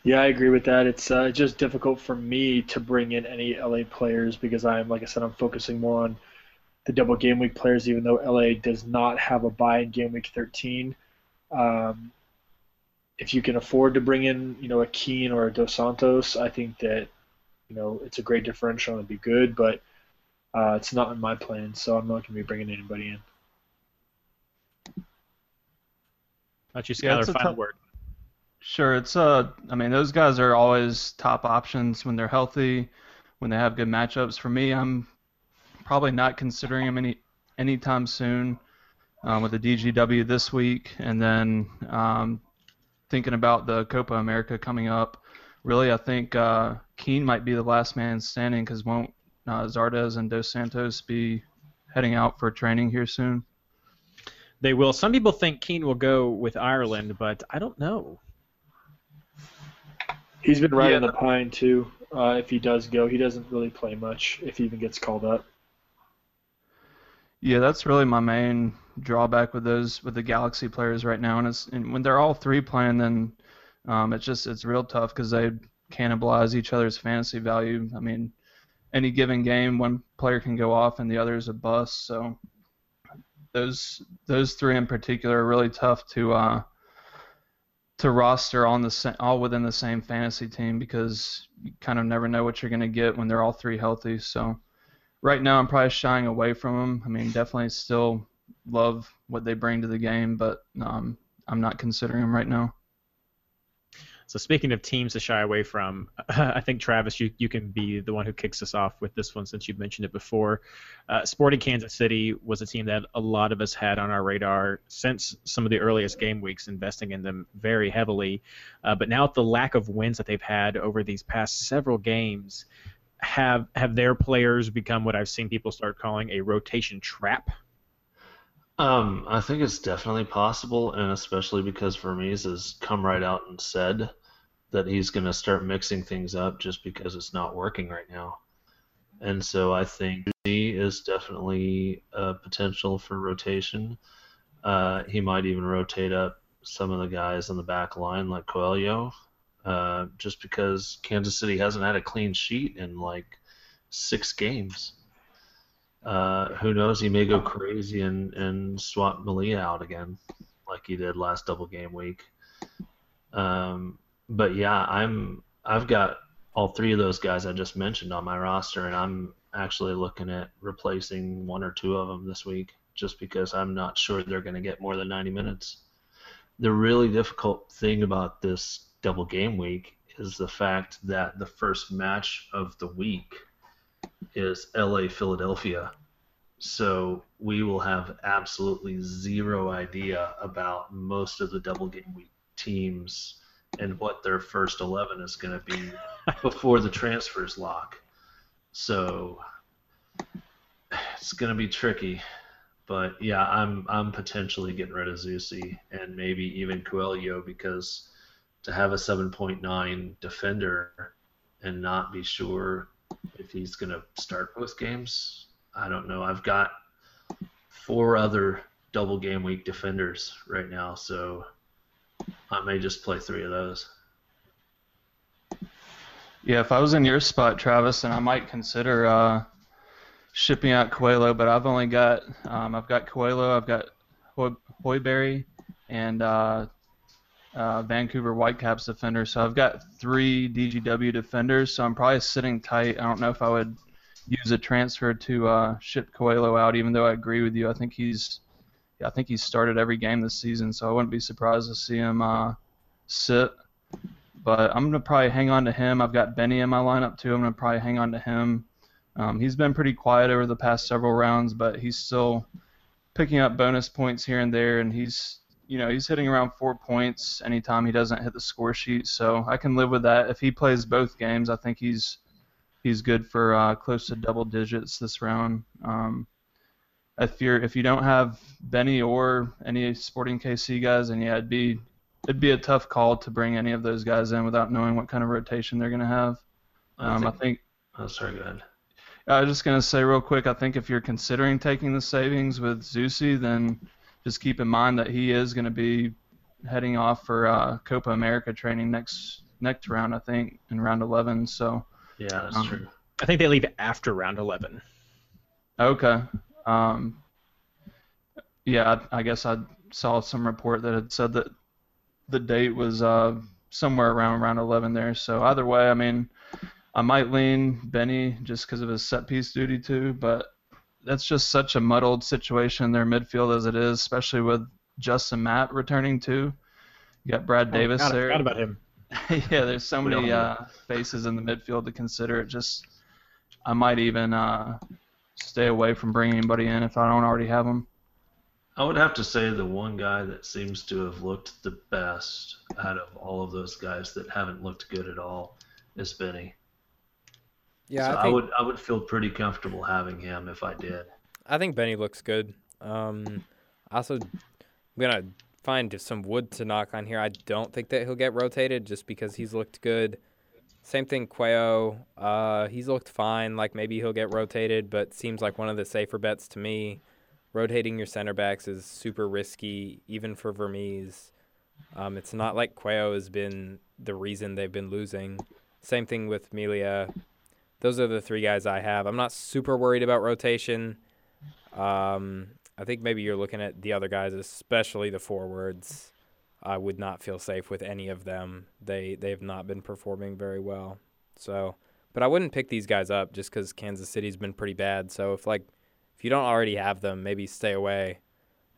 Yeah, I agree with that. It's uh, just difficult for me to bring in any LA players because I'm, like I said, I'm focusing more on the double game week players, even though LA does not have a bye in game week 13. Um, if you can afford to bring in, you know, a Keane or a Dos Santos, I think that, you know, it's a great differential and it'd be good, but uh, it's not in my plan, so I'm not going to be bringing anybody in. Not you, Yeah, Skylar. final tough- word. Sure, it's uh, I mean, those guys are always top options when they're healthy, when they have good matchups. For me, I'm probably not considering them any anytime soon. Um, with the DGW this week, and then um, thinking about the Copa America coming up. Really, I think uh, Keane might be the last man standing because won't uh, Zardes and Dos Santos be heading out for training here soon? They will. Some people think Keane will go with Ireland, but I don't know. He's been right Yeah. on the pine, too. Uh, if he does go, he doesn't really play much if he even gets called up. Yeah, that's really my main drawback with those with the Galaxy players right now, and it's and when they're all three playing, then um, it's just it's real tough because they cannibalize each other's fantasy value. I mean, any given game, one player can go off and the other is a bust. So those those three in particular are really tough to uh, to roster on the all within the same fantasy team because you kind of never know what you're gonna get when they're all three healthy. So right now I'm probably shying away from them. I mean, definitely still love what they bring to the game, but um, I'm not considering them right now. So speaking of teams to shy away from, I think Travis, you, you can be the one who kicks us off with this one since you've mentioned it before. Uh, Sporting Kansas City was a team that a lot of us had on our radar since some of the earliest game weeks, investing in them very heavily. Uh, but now with the lack of wins that they've had over these past several games, have have their players become what I've seen people start calling a rotation trap? Um, I think it's definitely possible, and especially because Vermes has come right out and said that he's going to start mixing things up just because it's not working right now. And so I think he is definitely a potential for rotation. Uh, he might even rotate up some of the guys on the back line, like Coelho, uh, just because Kansas City hasn't had a clean sheet in like six games. Uh, who knows? He may go crazy and, and swap Melia out again, like he did last double game week. Um, but yeah, I'm I've got all three of those guys I just mentioned on my roster, and I'm actually looking at replacing one or two of them this week, just because I'm not sure they're going to get more than 90 minutes. The really difficult thing about this double game week is the fact that the first match of the week is LA Philadelphia. So we will have absolutely zero idea about most of the double game week teams and what their first 11 is going to be before the transfers lock. So it's going to be tricky. But yeah, I'm I'm potentially getting rid of Zusi and maybe even Coelho because to have a 7.9 defender and not be sure if he's going to start both games, I don't know. I've got four other double game week defenders right now, so I may just play three of those. Yeah, if I was in your spot, Travis, then I might consider uh, shipping out Coelho, but I've only got um, I've got Coelho, I've got Hoy- Hoiberry, and uh, uh, Vancouver Whitecaps defender. So I've got three DGW defenders. So I'm probably sitting tight. I don't know if I would use a transfer to uh, ship Coelho out, even though I agree with you. I think he's yeah, I think he's started every game this season, so I wouldn't be surprised to see him uh, sit. But I'm gonna probably hang on to him. I've got Benny in my lineup too. I'm gonna probably hang on to him. Um, he's been pretty quiet over the past several rounds, but he's still picking up bonus points here and there, and he's you know he's hitting around four points anytime he doesn't hit the score sheet. So I can live with that. If he plays both games, I think he's he's good for uh, close to double digits this round. Um, if you're if you don't have Benny or any Sporting KC guys, and yeah, it'd be it'd be a tough call to bring any of those guys in without knowing what kind of rotation they're gonna have. Um, I think. Oh, sorry, go ahead. I was just gonna say real quick. I think if you're considering taking the savings with Zusi, then just keep in mind that he is gonna be heading off for uh, Copa America training next next round. I think in round 11. So. Yeah, that's Um, true. I think they leave after round 11. Okay. Um, yeah, I, I guess I saw some report that had said that the date was uh, somewhere around round 11 there. So either way, I mean, I might lean Benny just because of his set piece duty too, but that's just such a muddled situation in their midfield as it is, especially with Justin Mapp returning too. You got Brad Davis oh, God, I there. forgot about him. yeah, there's so many uh, faces in the midfield to consider. It just, I might even uh, stay away from bringing anybody in if I don't already have them. I would have to say the one guy that seems to have looked the best out of all of those guys that haven't looked good at all is Benny. Yeah, so I I, would I would feel pretty comfortable having him if I did. I think Benny looks good. Um, also, I'm gonna find some wood to knock on here. I don't think that he'll get rotated just because he's looked good. Same thing, Quayo. Uh, he's looked fine. Like maybe he'll get rotated, but seems like one of the safer bets to me. Rotating your center backs is super risky, even for Vermes. Um, it's not like Quayo has been the reason they've been losing. Same thing with Melia. Those are the three guys I have. I'm not super worried about rotation. Um, I think maybe you're looking at the other guys, especially the forwards. I would not feel safe with any of them. They they have not been performing very well. So, but I wouldn't pick these guys up just because Kansas City's been pretty bad. So if like if you don't already have them, maybe stay away.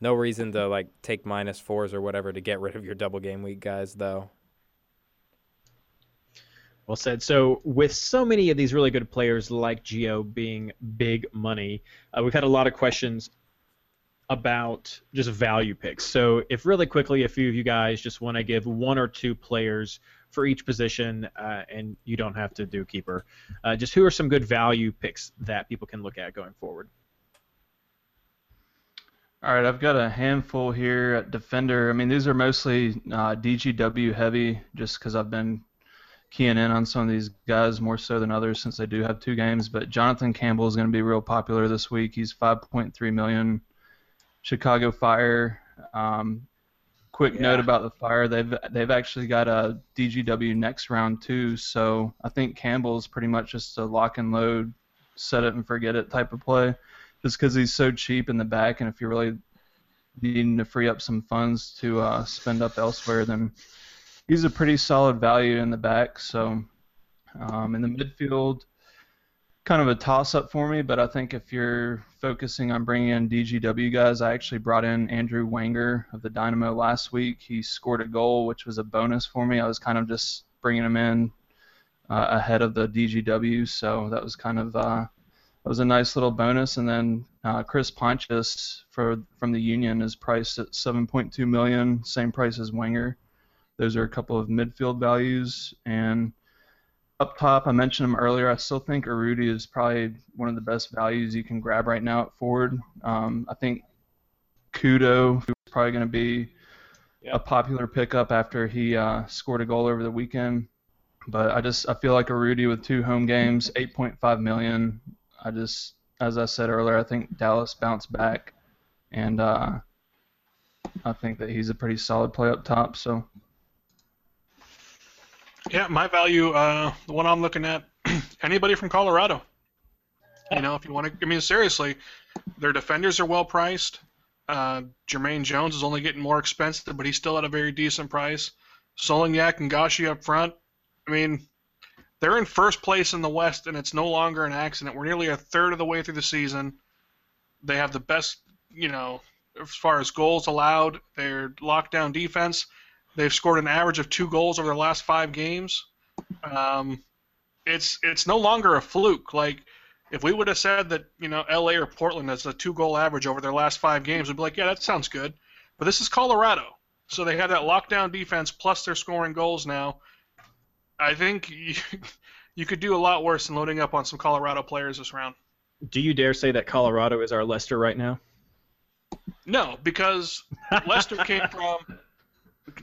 No reason to like take minus fours or whatever to get rid of your double game week guys though. Well said. So, with so many of these really good players like Geo being big money, uh, we've had a lot of questions about just value picks. So, if really quickly a few of you guys just want to give one or two players for each position, uh, and you don't have to do keeper, uh, just who are some good value picks that people can look at going forward? All right, I've got a handful here at defender. I mean, these are mostly uh, DGW heavy, just because I've been keying in on some of these guys more so than others since they do have two games. But Jonathan Campbell is going to be real popular this week. He's 5.3 million. Chicago Fire. Um, quick Yeah. note about the Fire: they've they've actually got a DGW next round too. So I think Campbell's pretty much just a lock and load, set it and forget it type of play just because he's so cheap in the back, and if you're really needing to free up some funds to uh, spend up elsewhere, then he's a pretty solid value in the back. So um, in the midfield, kind of a toss-up for me, but I think if you're focusing on bringing in DGW guys, I actually brought in Andrew Wenger of the Dynamo last week. He scored a goal, which was a bonus for me. I was kind of just bringing him in uh, ahead of the DGW, so that was kind of uh, that was a nice little bonus. And then uh, Chris Pontius for from the Union is priced at 7.2 million, same price as Wenger. Those are a couple of midfield values. And up top, I mentioned him earlier. I still think Urruti is probably one of the best values you can grab right now at forward. Um, I think Kudo is probably going to be a popular pickup after he uh, scored a goal over the weekend. But I just I feel like Urruti with two home games, 8.5 million. I just, as I said earlier, I think Dallas bounced back, and uh, I think that he's a pretty solid play up top. So Yeah, my value, uh, the one I'm looking at, anybody from Colorado. You know, if you want to, I mean, seriously, their defenders are well priced. Uh, Jermaine Jones is only getting more expensive, but he's still at a very decent price. Solignac and Gashi up front. I mean, they're in first place in the West, and it's no longer an accident. We're nearly a third of the way through the season. They have the best, you know, as far as goals allowed. Their lockdown defense. They've scored an average of two goals over their last five games. Um, it's it's no longer a fluke. Like if we would have said that you know L.A. or Portland has a two goal average over their last five games, we'd be like, yeah, that sounds good. But this is Colorado, so they have that lockdown defense plus they're scoring goals now. I think you, you could do a lot worse than loading up on some Colorado players this round. Do you dare say that Colorado is our Leicester right now? No, because Leicester came from.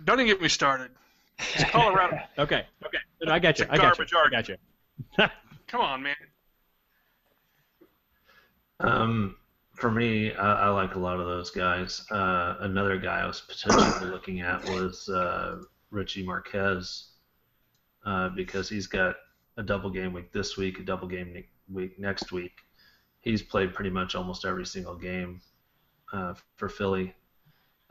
Don't even get me started. It's Colorado. Okay, okay. I got you. It's a I got you. garbage I argument. got you. Come on, man. Um, for me, I, I like a lot of those guys. Uh, another guy I was potentially looking at was uh, Richie Marquez uh, because he's got a double game week this week, a double game ne- week next week. He's played pretty much almost every single game uh, for Philly.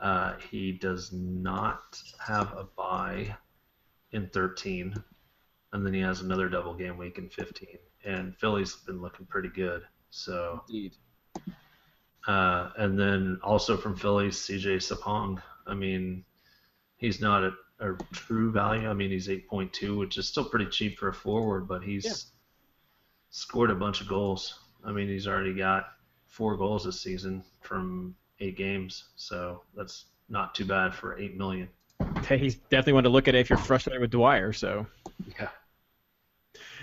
Uh, he does not have a bye in 13, and then he has another double game week in 15. And Philly's been looking pretty good. So Indeed. uh, and then also from Philly, CJ Sapong. I mean, he's not a, a true value. I mean, he's 8.2, which is still pretty cheap for a forward, but he's Yeah. scored a bunch of goals. I mean, he's already got four goals this season from eight games, so that's not too bad for eight million. Hey, he's definitely one to look at if you're frustrated with Dwyer. So. Yeah.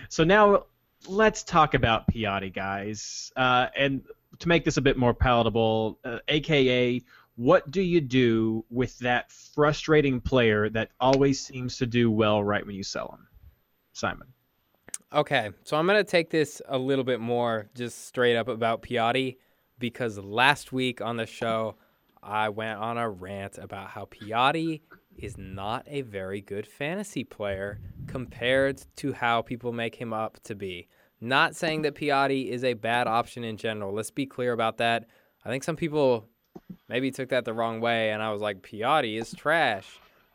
So now let's talk about Piatti, guys. Uh, and to make this a bit more palatable, uh, aka, what do you do with that frustrating player that always seems to do well right when you sell him? Simon. Okay, so I'm gonna take this a little bit more just straight up about Piatti because last week on the show I went on a rant about how Piatti is not a very good fantasy player compared to how people make him up to be. Not saying that Piatti is a bad option in general. Let's be clear about that. I think some people maybe took that the wrong way and I was like Piatti is trash.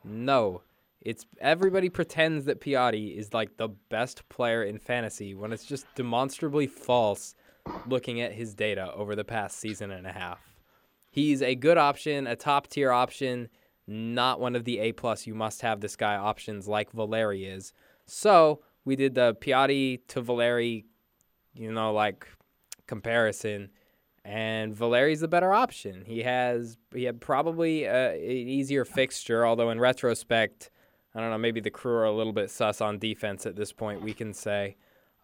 No. It's everybody pretends that Piatti is like the best player in fantasy when it's just demonstrably false looking at his data over the past season and a half. He's a good option, a top tier option, not one of the A plus you must have this guy options like Valeri is. So we did the Piatti to Valeri, you know, like comparison, and Valeri's the better option. He has he had probably a, an easier fixture, although in retrospect, I don't know, maybe the crew are a little bit sus on defense at this point. We can say.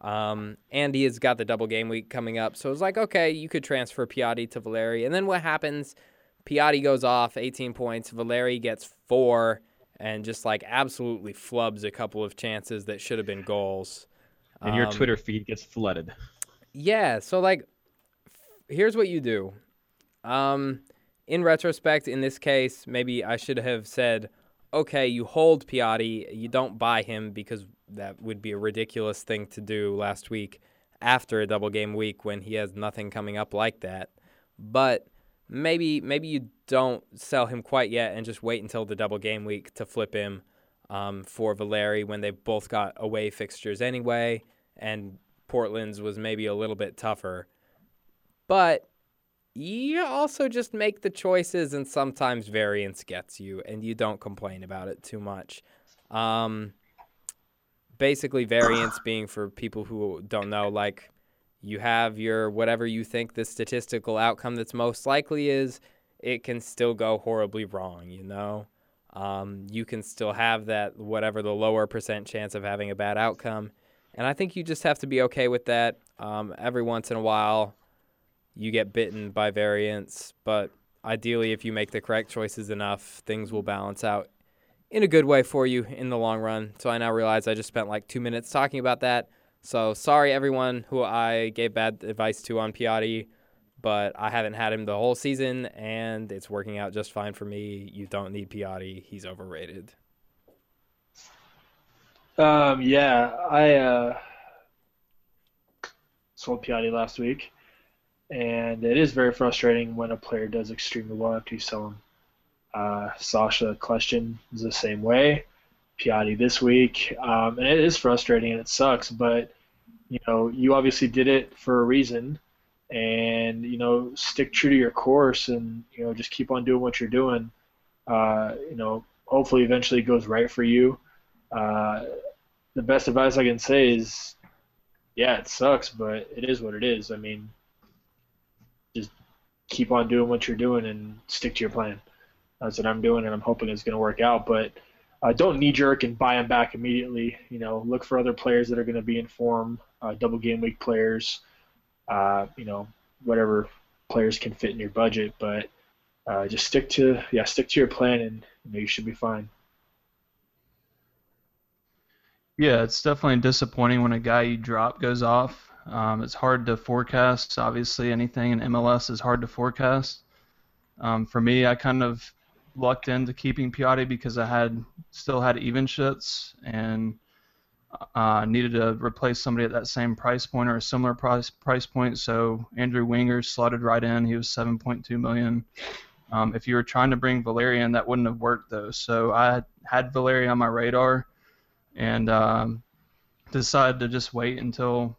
Um, and he has got the double game week coming up. So it's like, okay, you could transfer Piatti to Valeri. And then what happens? Piatti goes off 18 points. Valeri gets four and just like absolutely flubs a couple of chances that should have been goals. And your Um, Twitter feed gets flooded. yeah, so like f- here's what you do. Um in retrospect in this case, maybe I should have said, okay, you hold Piatti, you don't buy him because that would be a ridiculous thing to do last week after a double game week when he has nothing coming up like that. But maybe maybe you don't sell him quite yet and just wait until the double game week to flip him um, for Valeri when they both got away fixtures anyway, and Portland's was maybe a little bit tougher. But you also just make the choices, and sometimes variance gets you, and you don't complain about it too much. Um, basically, variance being for people who don't know, like you have your whatever you think the statistical outcome that's most likely is, it can still go horribly wrong, you know? Um, you can still have that, whatever the lower percent chance of having a bad outcome. And I think you just have to be okay with that. Um, every once in a while, you get bitten by variance, but ideally, if you make the correct choices enough, things will balance out in a good way for you in the long run. So I now realize I just spent like two minutes talking about that. So sorry, everyone who I gave bad advice to on Piatti, but I haven't had him the whole season, and it's working out just fine for me. You don't need Piatti; he's overrated. Um, yeah, I uh, sold Piatti last week, and it is very frustrating when a player does extremely well after you sell him. Uh, Sacha Kljestan is the same way. Piatti this week, um, and it is frustrating and it sucks, but you know you obviously did it for a reason, and you know stick true to your course and you know just keep on doing what you're doing. Uh, you know, hopefully eventually it goes right for you. Uh, the best advice I can say is, yeah, it sucks, but it is what it is. I mean, keep on doing what you're doing and stick to your plan. That's what I'm doing, and I'm hoping it's going to work out. But uh, don't knee jerk and buy them back immediately. You know, look for other players that are going to be in form, uh, double game week players. Uh, you know, whatever players can fit in your budget, but uh, just stick to yeah, stick to your plan, and you, know, you should be fine. Yeah, it's definitely disappointing when a guy you drop goes off. Um, it's hard to forecast. Obviously, anything in MLS is hard to forecast. Um, for me, I kind of lucked into keeping Piatti because I had still had Ivanschitz and uh, needed to replace somebody at that same price point or a similar price price point. So Andrew Wenger slotted right in. He was 7.2 million. Um, if you were trying to bring Valerian, that wouldn't have worked though. So I had Valerian on my radar and um, decided to just wait until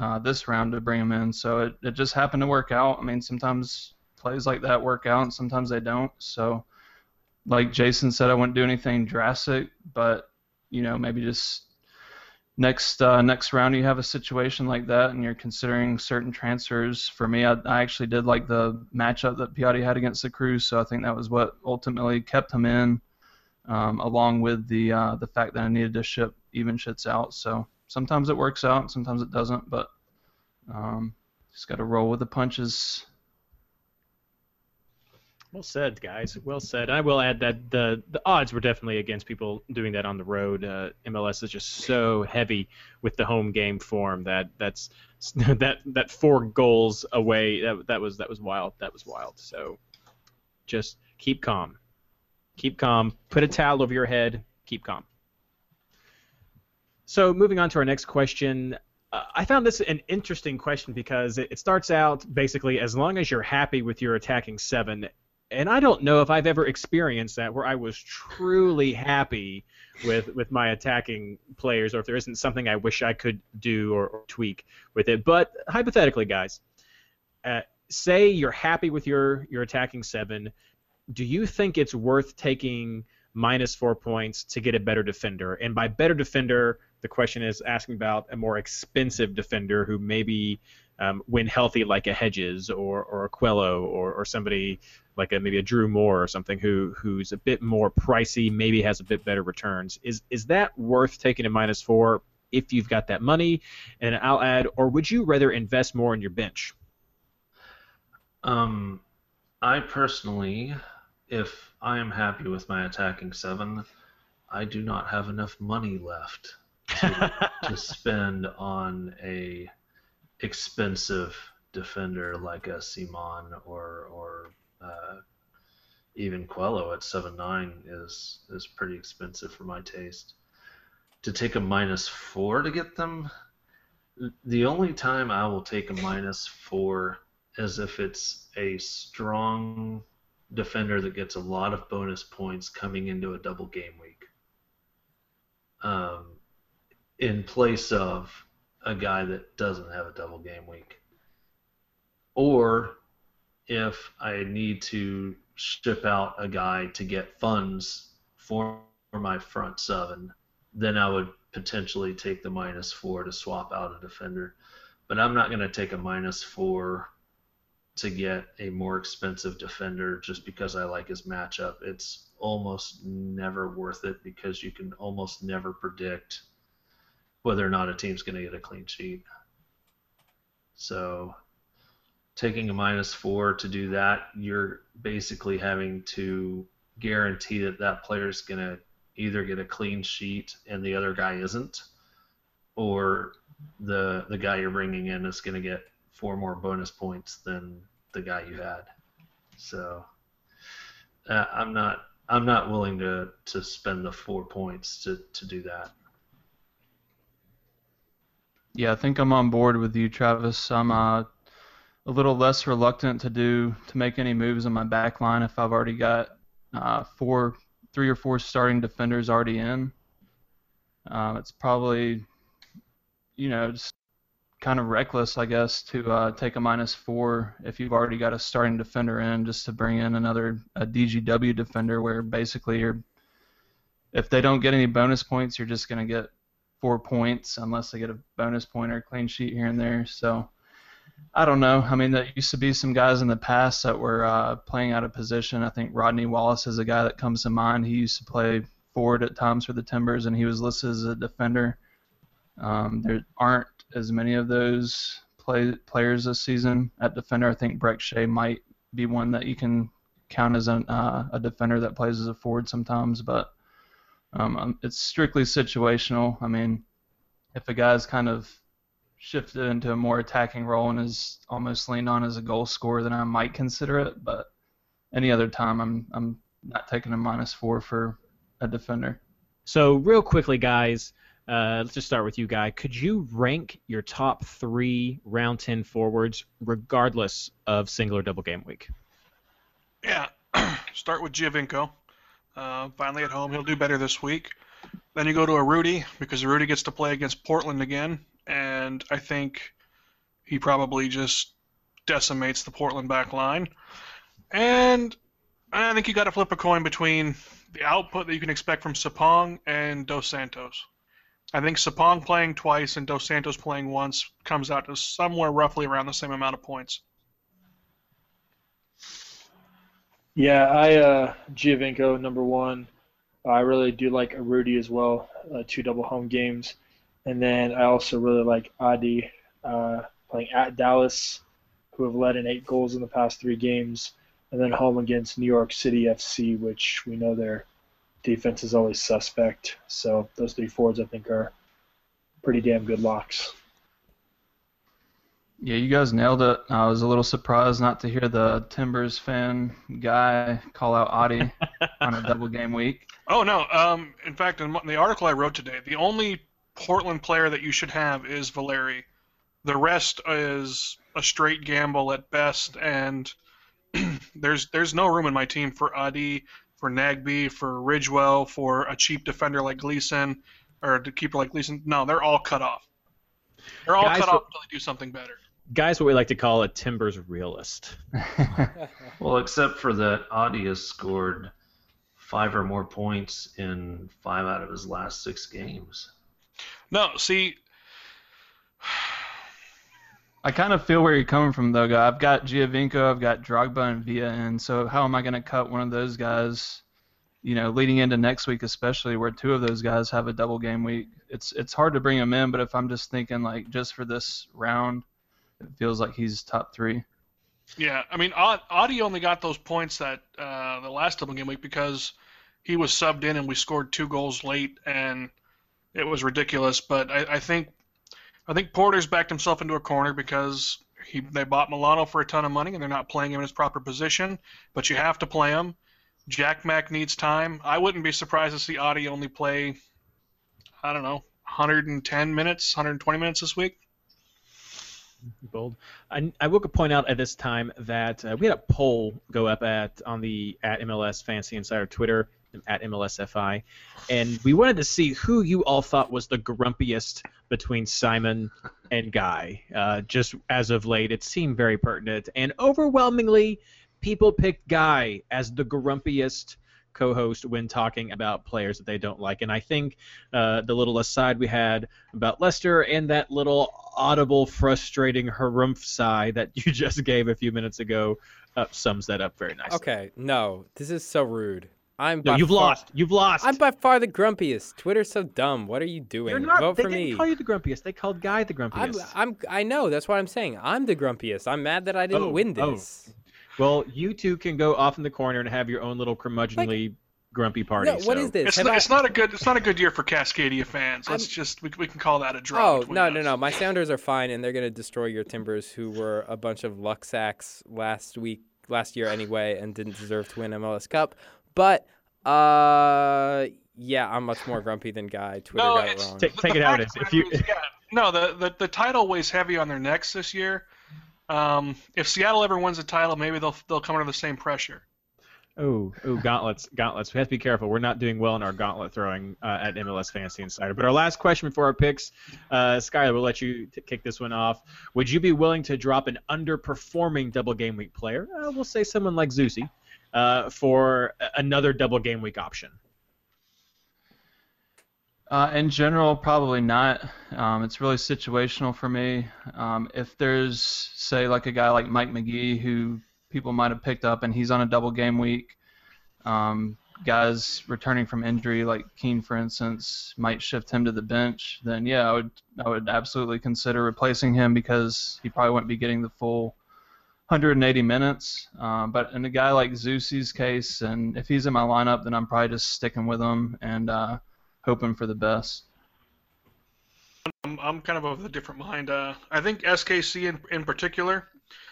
uh, this round to bring him in. So it, it just happened to work out. I mean, sometimes plays like that work out, and sometimes they don't. So, like Jason said, I wouldn't do anything drastic, but you know, maybe just next uh, next round you have a situation like that, and you're considering certain transfers. For me, I, I actually did like the matchup that Piatti had against the Crews, so I think that was what ultimately kept him in um, along with the uh, the fact that I needed to ship Ivanschitz out. So sometimes it works out, sometimes it doesn't, but um, just got to roll with the punches. Well said, guys. Well said. I will add that the the odds were definitely against people doing that on the road. Uh, MLS is just so heavy with the home game form that that's that that four goals away. That that was that was wild. That was wild. So just keep calm. Keep calm. Put a towel over your head. Keep calm. So, moving on to our next question. Uh, I found this an interesting question because it, it starts out basically as long as you're happy with your attacking seven. And I don't know if I've ever experienced that where I was truly happy with with my attacking players, or if there isn't something I wish I could do or, or tweak with it. But hypothetically, guys, uh, say you're happy with your your attacking seven do you think it's worth taking minus four points to get a better defender? And by better defender, the question is asking about a more expensive defender who maybe um, when healthy, like a Hedges or, or a Quello or, or somebody like a, maybe a Drew Moor or something who who's a bit more pricey, maybe has a bit better returns. Is is that worth taking a minus four if you've got that money? And I'll add, or would you rather invest more in your bench? Um, I personally if I am happy with my attacking seven, I do not have enough money left to, to spend on a expensive defender like a Simon or or uh, even Quello at seven nine is is pretty expensive for my taste. To take a minus four to get them, the only time I will take a minus four is if it's a strong defender that gets a lot of bonus points coming into a double game week. Um, in place of a guy that doesn't have a double game week. Or if I need to ship out a guy to get funds for my front seven, then I would potentially take the minus four to swap out a defender. But I'm not going to take a minus four to get a more expensive defender just because I like his matchup. It's almost never worth it because you can almost never predict whether or not a team's going to get a clean sheet. So taking a minus four to do that, you're basically having to guarantee that that player's going to either get a clean sheet and the other guy isn't, or the the guy you're bringing in is going to get four more bonus points than the guy you had. So uh, I'm not I'm not willing to, to spend the four points to, to do that. Yeah, I think I'm on board with you, Travis. I'm uh, a little less reluctant to do to make any moves on my back line if I've already got uh, four, three or four starting defenders already in. Uh, it's probably, you know, just kind of reckless, I guess, to uh, take a minus four if you've already got a starting defender in, just to bring in another a DGW defender, where basically you're, if they don't get any bonus points, you're just going to get four points unless they get a bonus point or a clean sheet here and there. So I don't know. I mean, there used to be some guys in the past that were uh, playing out of position. I think Rodney Wallace is a guy that comes to mind. He used to play forward at times for the Timbers, and he was listed as a defender. Um, there aren't as many of those play, players this season at defender. I think Brek Shea might be one that you can count as an, uh, a defender that plays as a forward sometimes, but um, um, it's strictly situational. I mean, if a guy's kind of shifted into a more attacking role and is almost leaned on as a goal scorer, then I might consider it. But any other time, I'm I'm not taking a minus four for a defender. So real quickly, guys, uh, let's just start with you, Guy. Could you rank your top three round ten forwards, regardless of single or double game week? Yeah, start with Giovinco. Uh, finally at home, he'll do better this week. Then you go to a Rudy because Rudy gets to play against Portland again, and I think he probably just decimates the Portland back line. And I think you got to flip a coin between the output that you can expect from Sapong and Dos Santos. I think Sapong playing twice and Dos Santos playing once comes out to somewhere roughly around the same amount of points. Yeah, I uh, Giovinco number one. I really do like Rudy as well. Uh, two double home games, and then I also really like Adi uh, playing at Dallas, who have led in eight goals in the past three games, and then home against New York City FC, which we know their defense is always suspect. So those three forwards I think are pretty damn good locks. Yeah, you guys nailed it. I was a little surprised not to hear the Timbers fan guy call out Adi on a double game week. Oh no! Um, in fact, in the article I wrote today, the only Portland player that you should have is Valeri. The rest is a straight gamble at best, and there's there's no room in my team for Adi, for Nagbe, for Ridgewell, for a cheap defender like Gleason, or a keeper like Gleeson. No, they're all cut off. They're all Guys, cut off until they do something better. Guys, what we like to call a Timbers realist. Well, except for that, Adi has scored five or more points in five out of his last six games. No, see, I kind of feel where you're coming from, though, guy. I've got Giovinco, I've got Drogba and Villa in, so how am I going to cut one of those guys? You know, leading into next week, especially where two of those guys have a double game week, it's it's hard to bring them in. But if I'm just thinking like just for this round, it feels like he's top three. Yeah, I mean, Aud- Adi only got those points that uh, the last double game week because he was subbed in and we scored two goals late, and it was ridiculous. But I, I think I think Porter's backed himself into a corner because he they bought Melano for a ton of money and they're not playing him in his proper position. But you have to play him. Jack Mack needs time. I wouldn't be surprised to see Adi only play, I don't know, 110 minutes, 120 minutes this week. Bold. I, I will point out at this time that uh, we had a poll go up at on the at MLS Fantasy Insider Twitter at MLSFI, and we wanted to see who you all thought was the grumpiest between Simon and Guy. Uh, just as of late, it seemed very pertinent, and overwhelmingly, people picked Guy as the grumpiest co-host when talking about players that they don't like. And I think uh, the little aside we had about Leicester and that little audible, frustrating harumph sigh that you just gave a few minutes ago uh, sums that up very nicely. Okay, no, this is so rude. I'm No, you've far- lost. You've lost. I'm by far the grumpiest. Twitter's so dumb. What are you doing? You're not. Vote they for didn't me. call you the grumpiest. They called Guy the I'm, grumpiest. I'm, I know. That's what I'm saying. I'm the grumpiest. I'm mad that I didn't Oh, win oh. This. Well, you two can go off in the corner and have your own little curmudgeonly grumpy party. Yeah, what so- is this? It's Have not, I- it's not a good it's not a good year for Cascadia fans. Let's I'm- just we, we can call that a draw. Oh no no us. no! My Sounders are fine, and they're gonna destroy your Timbers, who were a bunch of luck sacks last week, last year anyway, and didn't deserve to win MLS Cup. But uh, yeah, I'm much more grumpy than Guy. Twitter No, got it wrong. Take- take it how it fact is. of If you- yeah, no, the, the the title weighs heavy on their necks this year. Um, if Seattle ever wins the title, maybe they'll they'll come under the same pressure. Oh, oh, gauntlets, gauntlets. We have to be careful. We're not doing well in our gauntlet throwing uh, at MLS Fantasy Insider. But our last question before our picks, uh, Skylar, we'll let you t- kick this one off. Would you be willing to drop an underperforming double game week player? Uh, we'll say someone like Zusi uh, for another double game week option. Uh, in general, probably not. Um, it's really situational for me. Um, if there's, say, like a guy like Mike Magee who people might have picked up and he's on a double game week, um, guys returning from injury like Keane, for instance, might shift him to the bench. Then yeah, I would I would absolutely consider replacing him because he probably wouldn't be getting the full 180 minutes. Um, but in a guy like Zusi's case, and if he's in my lineup, then I'm probably just sticking with him and. Uh, hoping for the best. I'm, I'm kind of of a different mind. Uh, I think SKC in, in particular,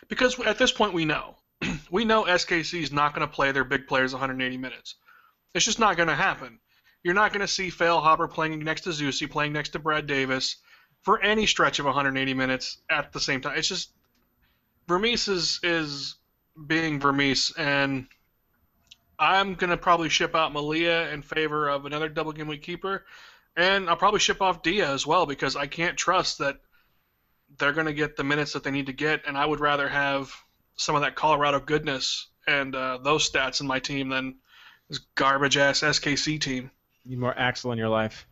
because at this point we know, we know SKC is not going to play their big players 180 minutes. It's just not going to happen. You're not going to see Feilhaber playing next to Zusi, playing next to Brad Davis for any stretch of 180 minutes at the same time. It's just Vermes is is being Vermes, and I'm gonna probably ship out Melia in favor of another double game week keeper, and I'll probably ship off Dia as well because I can't trust that they're gonna get the minutes that they need to get, and I would rather have some of that Colorado goodness and uh, those stats in my team than this garbage ass SKC team. You need more Axel in your life.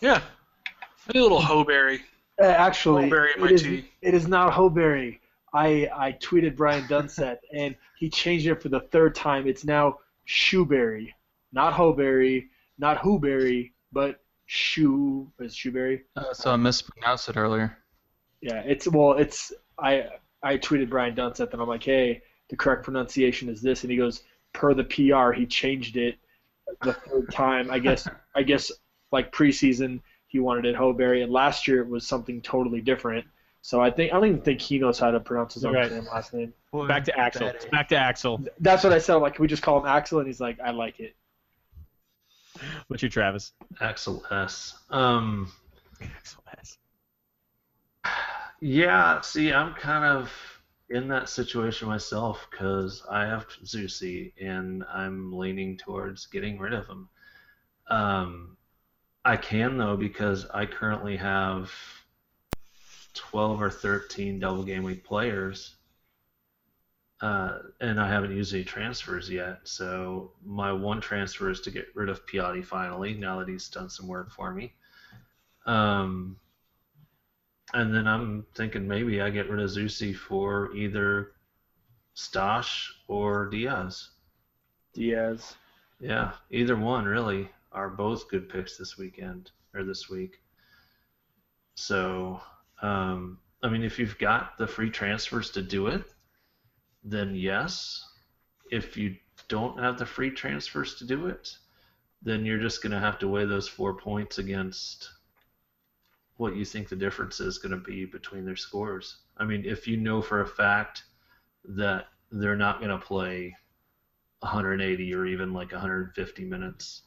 Yeah, I need a little Hoberry. Uh, actually, Hoberry in my it is, tea. it is not Hoberry. I, I tweeted Brian Dunseth, and he changed it for the third time. It's now Shoeberry. Not Hoberry, not Whoberry, but Shoe. Is Shoeberry? Uh, so I mispronounced it earlier. Yeah, it's well, it's I I tweeted Brian Dunseth and I'm like, hey, the correct pronunciation is this, and he goes, per the PR, he changed it the third time. I guess I guess like preseason he wanted it Hoberry, and last year it was something totally different. So I think I don't even think he knows how to pronounce his own Right. damn last name. Back to Axel. Back to Axel. That's what I said. I'm like, can we just call him Axel? And he's like, I like it. What's your Travis? Axel S. Um, Axel S. yeah, see, I'm kind of in that situation myself because I have Zusi and I'm leaning towards getting rid of him. Um, I can though because I currently have 12 or 13 double game week players. Uh, and I haven't used any transfers yet, so my one transfer is to get rid of Piatti finally. Now that he's done some work for me, um, and then I'm thinking maybe I get rid of Zusi for either Stash or Diaz. Diaz. Yeah, either one really are both good picks this weekend or this week. So, um, I mean, if you've got the free transfers to do it, then yes. If you don't have the free transfers to do it, then you're just going to have to weigh those four points against what you think the difference is going to be between their scores. I mean, if you know for a fact that they're not going to play 180 or even like 150 minutes,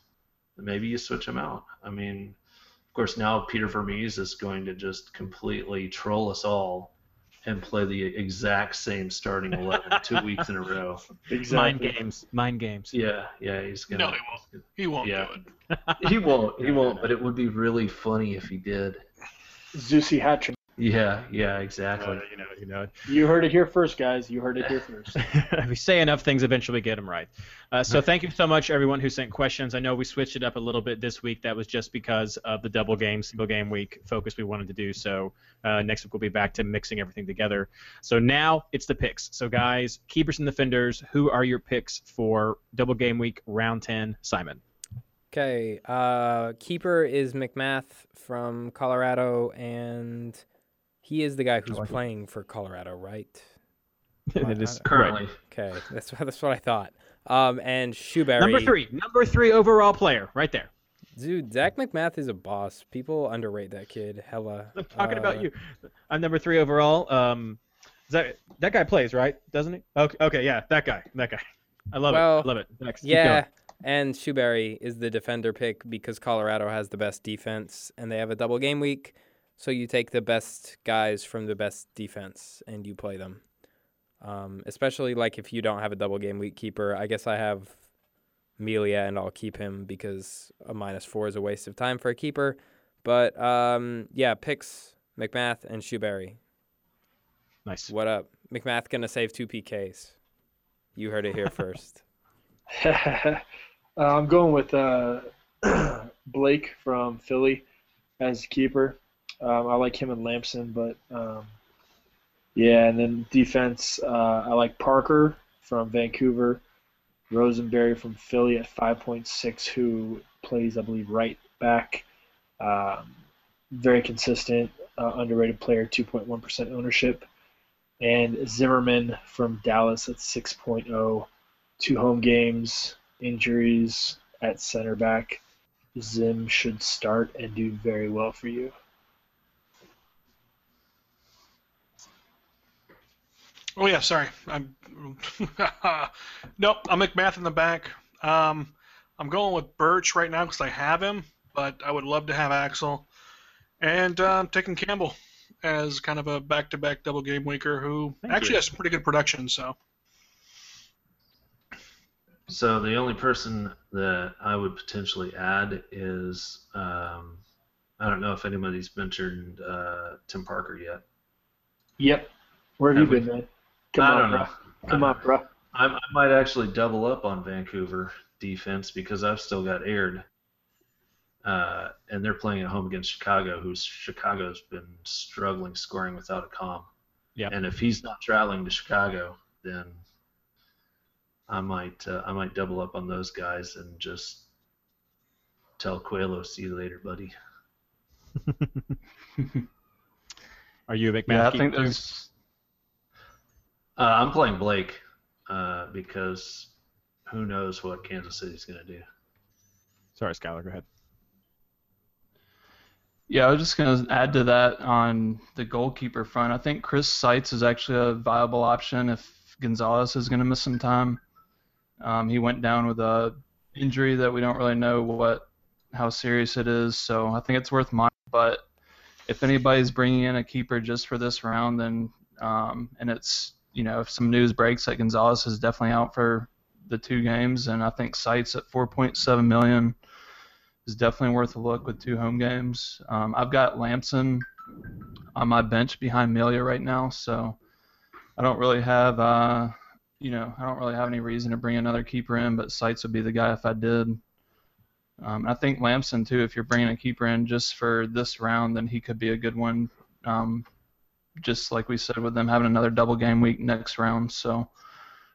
maybe you switch them out. I mean, course, now Peter Vermes is going to just completely troll us all and play the exact same starting 11 two weeks in a row. Exactly. Mind games. Mind games. Yeah, yeah, he's gonna. No, he won't. He won't Yeah. do it. He won't. He won't. But it would be really funny if he did. Zusi hat trick. Yeah, yeah, exactly. Uh, you know, you know. You heard it here first, guys. You heard it here first. if we say enough things, eventually get them right. Uh, so thank you so much, everyone who sent questions. I know we switched it up a little bit this week. That was just because of the double game, single game week focus we wanted to do. So uh, next week we'll be back to mixing everything together. So now it's the picks. So guys, keepers and defenders, who are your picks for double game week round 10? Simon. Okay, uh, keeper is MacMath from Colorado, and he is the guy who's like it. playing for Colorado, right? it is Currently, Okay, that's what that's what I thought. Um, and Shoeberry. Number three, number three overall player, right there. Dude, Zac MacMath is a boss. People underrate that kid. Hella. I'm talking about Uh, you. I'm number three overall. Um, that that guy plays right, doesn't he? Okay, okay, yeah, that guy, that guy. I love Well, it. I love it. Next, Yeah, and Shoeberry is the defender pick because Colorado has the best defense and they have a double game week. So you take the best guys from the best defense and you play them. Um, especially like if you don't have a double game week keeper. I guess I have Melia and I'll keep him because a minus four is a waste of time for a keeper. But um, yeah, picks MacMath and Shoeberry. Nice. What up? MacMath gonna save two PKs. You heard it here first. uh, I'm going with uh, Blake from Philly as keeper. Um, I like him and Lamson, but um, yeah, and then defense, uh, I like Parker from Vancouver, Rosenberry from Philly at 5.6, who plays, I believe, right back. Um, very consistent, uh, underrated player, 2.1% ownership. And Zimmerman from Dallas at 6.0 two home games, injuries at center back. Zim should start and do very well for you. Oh yeah, sorry. I'm nope. I'm MacMath in the back. Um, I'm going with Birch right now because I have him, but I would love to have Axel, and uh, I'm taking Campbell as kind of a back-to-back double game weaker who Thank actually you. has some pretty good production. So so the only person that I would potentially add is um, I don't know if anybody's mentioned uh, Tim Parker yet. Yep. Where have you Have we- been, man? Come I on, don't bro. know. Come on, bro. I, I might actually double up on Vancouver defense because I've still got aired. Uh, and they're playing at home against Chicago, who's Chicago's been struggling scoring without Accam. Yep. And if he's not traveling to Chicago, then I might uh, I might double up on those guys and just tell Coelho, see you later, buddy. Are you a MacMath Yeah, I keeper think too? there's. Uh, I'm playing Blake uh, because who knows what Kansas City's going to do. Sorry, Skylar, go ahead. Yeah, I was just going to add to that on the goalkeeper front. I think Chris Seitz is actually a viable option if Gonzalez is going to miss some time. Um, he went down with a injury that we don't really know what how serious it is, so I think it's worth mine. But if anybody's bringing in a keeper just for this round, then um, and it's you know if some news breaks that Gonzalez is definitely out for the two games, and I think Seitz at 4.7 million is definitely worth a look with two home games. Um, I've got Lamson on my bench behind Melia right now, so I don't really have, uh, you know, I don't really have any reason to bring another keeper in, but Seitz would be the guy if I did. Um, I think Lamson too. If you're bringing a keeper in just for this round, then he could be a good one. Um, just like we said with them having another double game week next round. So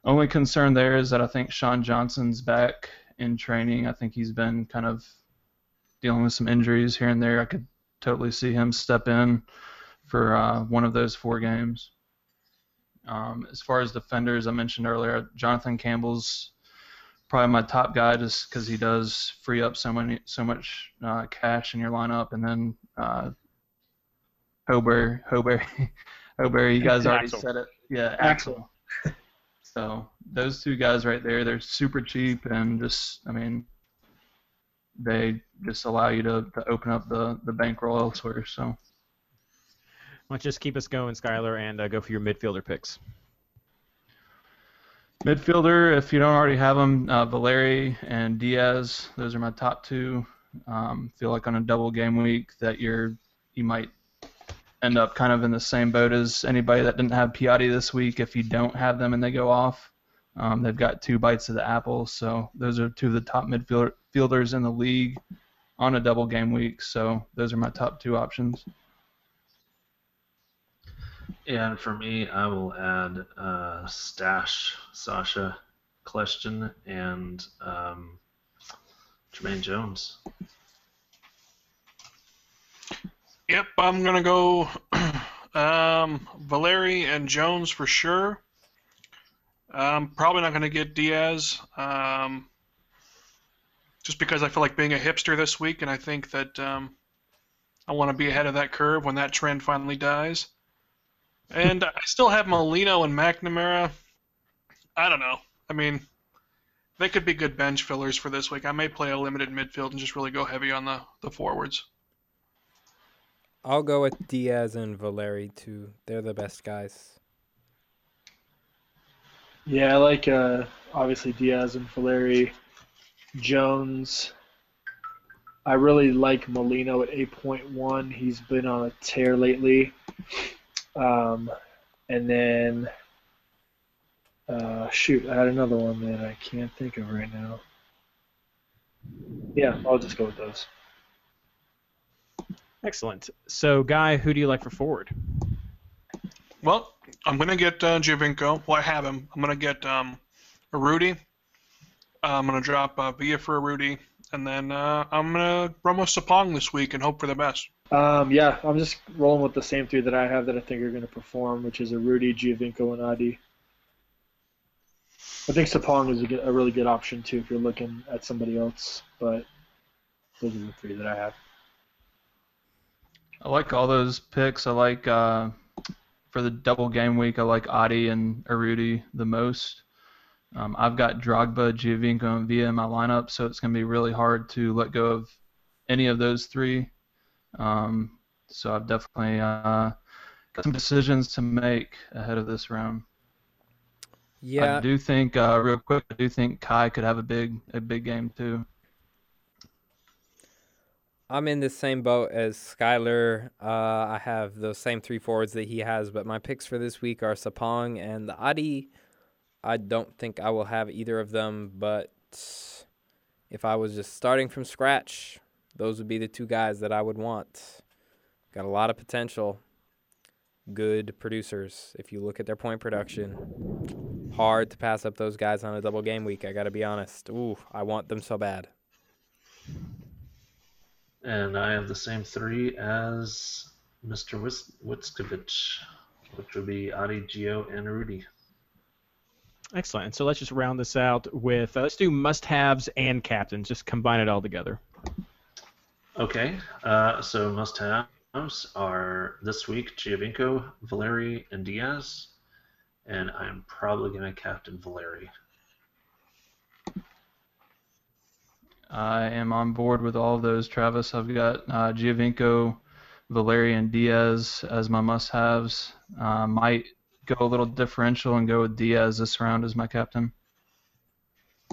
only concern there is that I think Sean Johnson's back in training. I think he's been kind of dealing with some injuries here and there. I could totally see him step in for uh, one of those four games. Um, as far as defenders, I mentioned earlier, Jonathan Campbell's probably my top guy just because he does free up so many, so much uh, cash in your lineup. And then uh, Hober, Hober, Hober, you guys already Axel. said it. Yeah, Axel. Axel. So those two guys right there, they're super cheap and just, I mean, they just allow you to, to open up the, the bankroll elsewhere. So Why don't you just keep us going, Skylar, and uh, go for your midfielder picks. midfielder, if you don't already have them, uh, Valeri and Diaz, those are my top two. Um, feel like on a double game week that you're you might end up kind of in the same boat as anybody that didn't have Piatti this week. If you don't have them and they go off, um, they've got two bites of the apple. So those are two of the top midfielders in the league on a double game week. So those are my top two options. And for me, I will add uh, Stash, Sacha, Kljestan, and um, Jermaine Jones. Yep, I'm gonna go um, Valeri and Jones for sure. I'm probably not going to get Diaz, um, just because I feel like being a hipster this week, and I think that um, I want to be ahead of that curve when that trend finally dies. And I still have Molino and McNamara. I don't know. I mean, they could be good bench fillers for this week. I may play a limited midfield and just really go heavy on the, the forwards. I'll go with Diaz and Valeri too. They're the best guys. Yeah, I like uh, obviously Diaz and Valeri, Jones. I really like Molino at 8.1. He's been on a tear lately. Um, and then, uh, shoot, I had another one that I can't think of right now. Yeah, I'll just go with those. Excellent. So, Guy, who do you like for forward? Well, I'm going to get uh, Giovinco. Well, I have him. I'm going to get um, Urruti. I'm going to drop uh, Villa for Urruti. And then uh, I'm going to run with Sapong this week and hope for the best. Um, yeah, I'm just rolling with the same three that I have that I think are going to perform, which is Urruti, Giovinco, and Adi. I think Sapong is a, good, a really good option too if you're looking at somebody else, but those are the three that I have. I like all those picks. I like uh, for the double game week. I like Adi and Urruti the most. Um, I've got Drogba, Giovinco, and Villa in my lineup, so it's going to be really hard to let go of any of those three. Um, so I've definitely uh, got some decisions to make ahead of this round. Yeah. I do think, uh, real quick, I do think Kei could have a big, a big game too. I'm in the same boat as Skyler. Uh, I have those same three forwards that he has, but my picks for this week are Sapong and the Adi. I don't think I will have either of them, but if I was just starting from scratch, those would be the two guys that I would want. Got a lot of potential. Good producers. If you look at their point production, hard to pass up those guys on a double game week. I got to be honest. Ooh, I want them so bad. And I have the same three as Mr. Witzkovich, which would be Adi, Gio, and Rudy. Excellent. So let's just round this out with uh, let's do must-haves and captains. Just combine it all together. Okay, uh, so must-haves are this week Giovinco, Valeri, and Diaz, and I'm probably going to captain Valeri. I am on board with all of those, Travis. I've got uh, Giovinco, Valeri, and Diaz as my must-haves. Uh, might go a little differential and go with Diaz this round as my captain.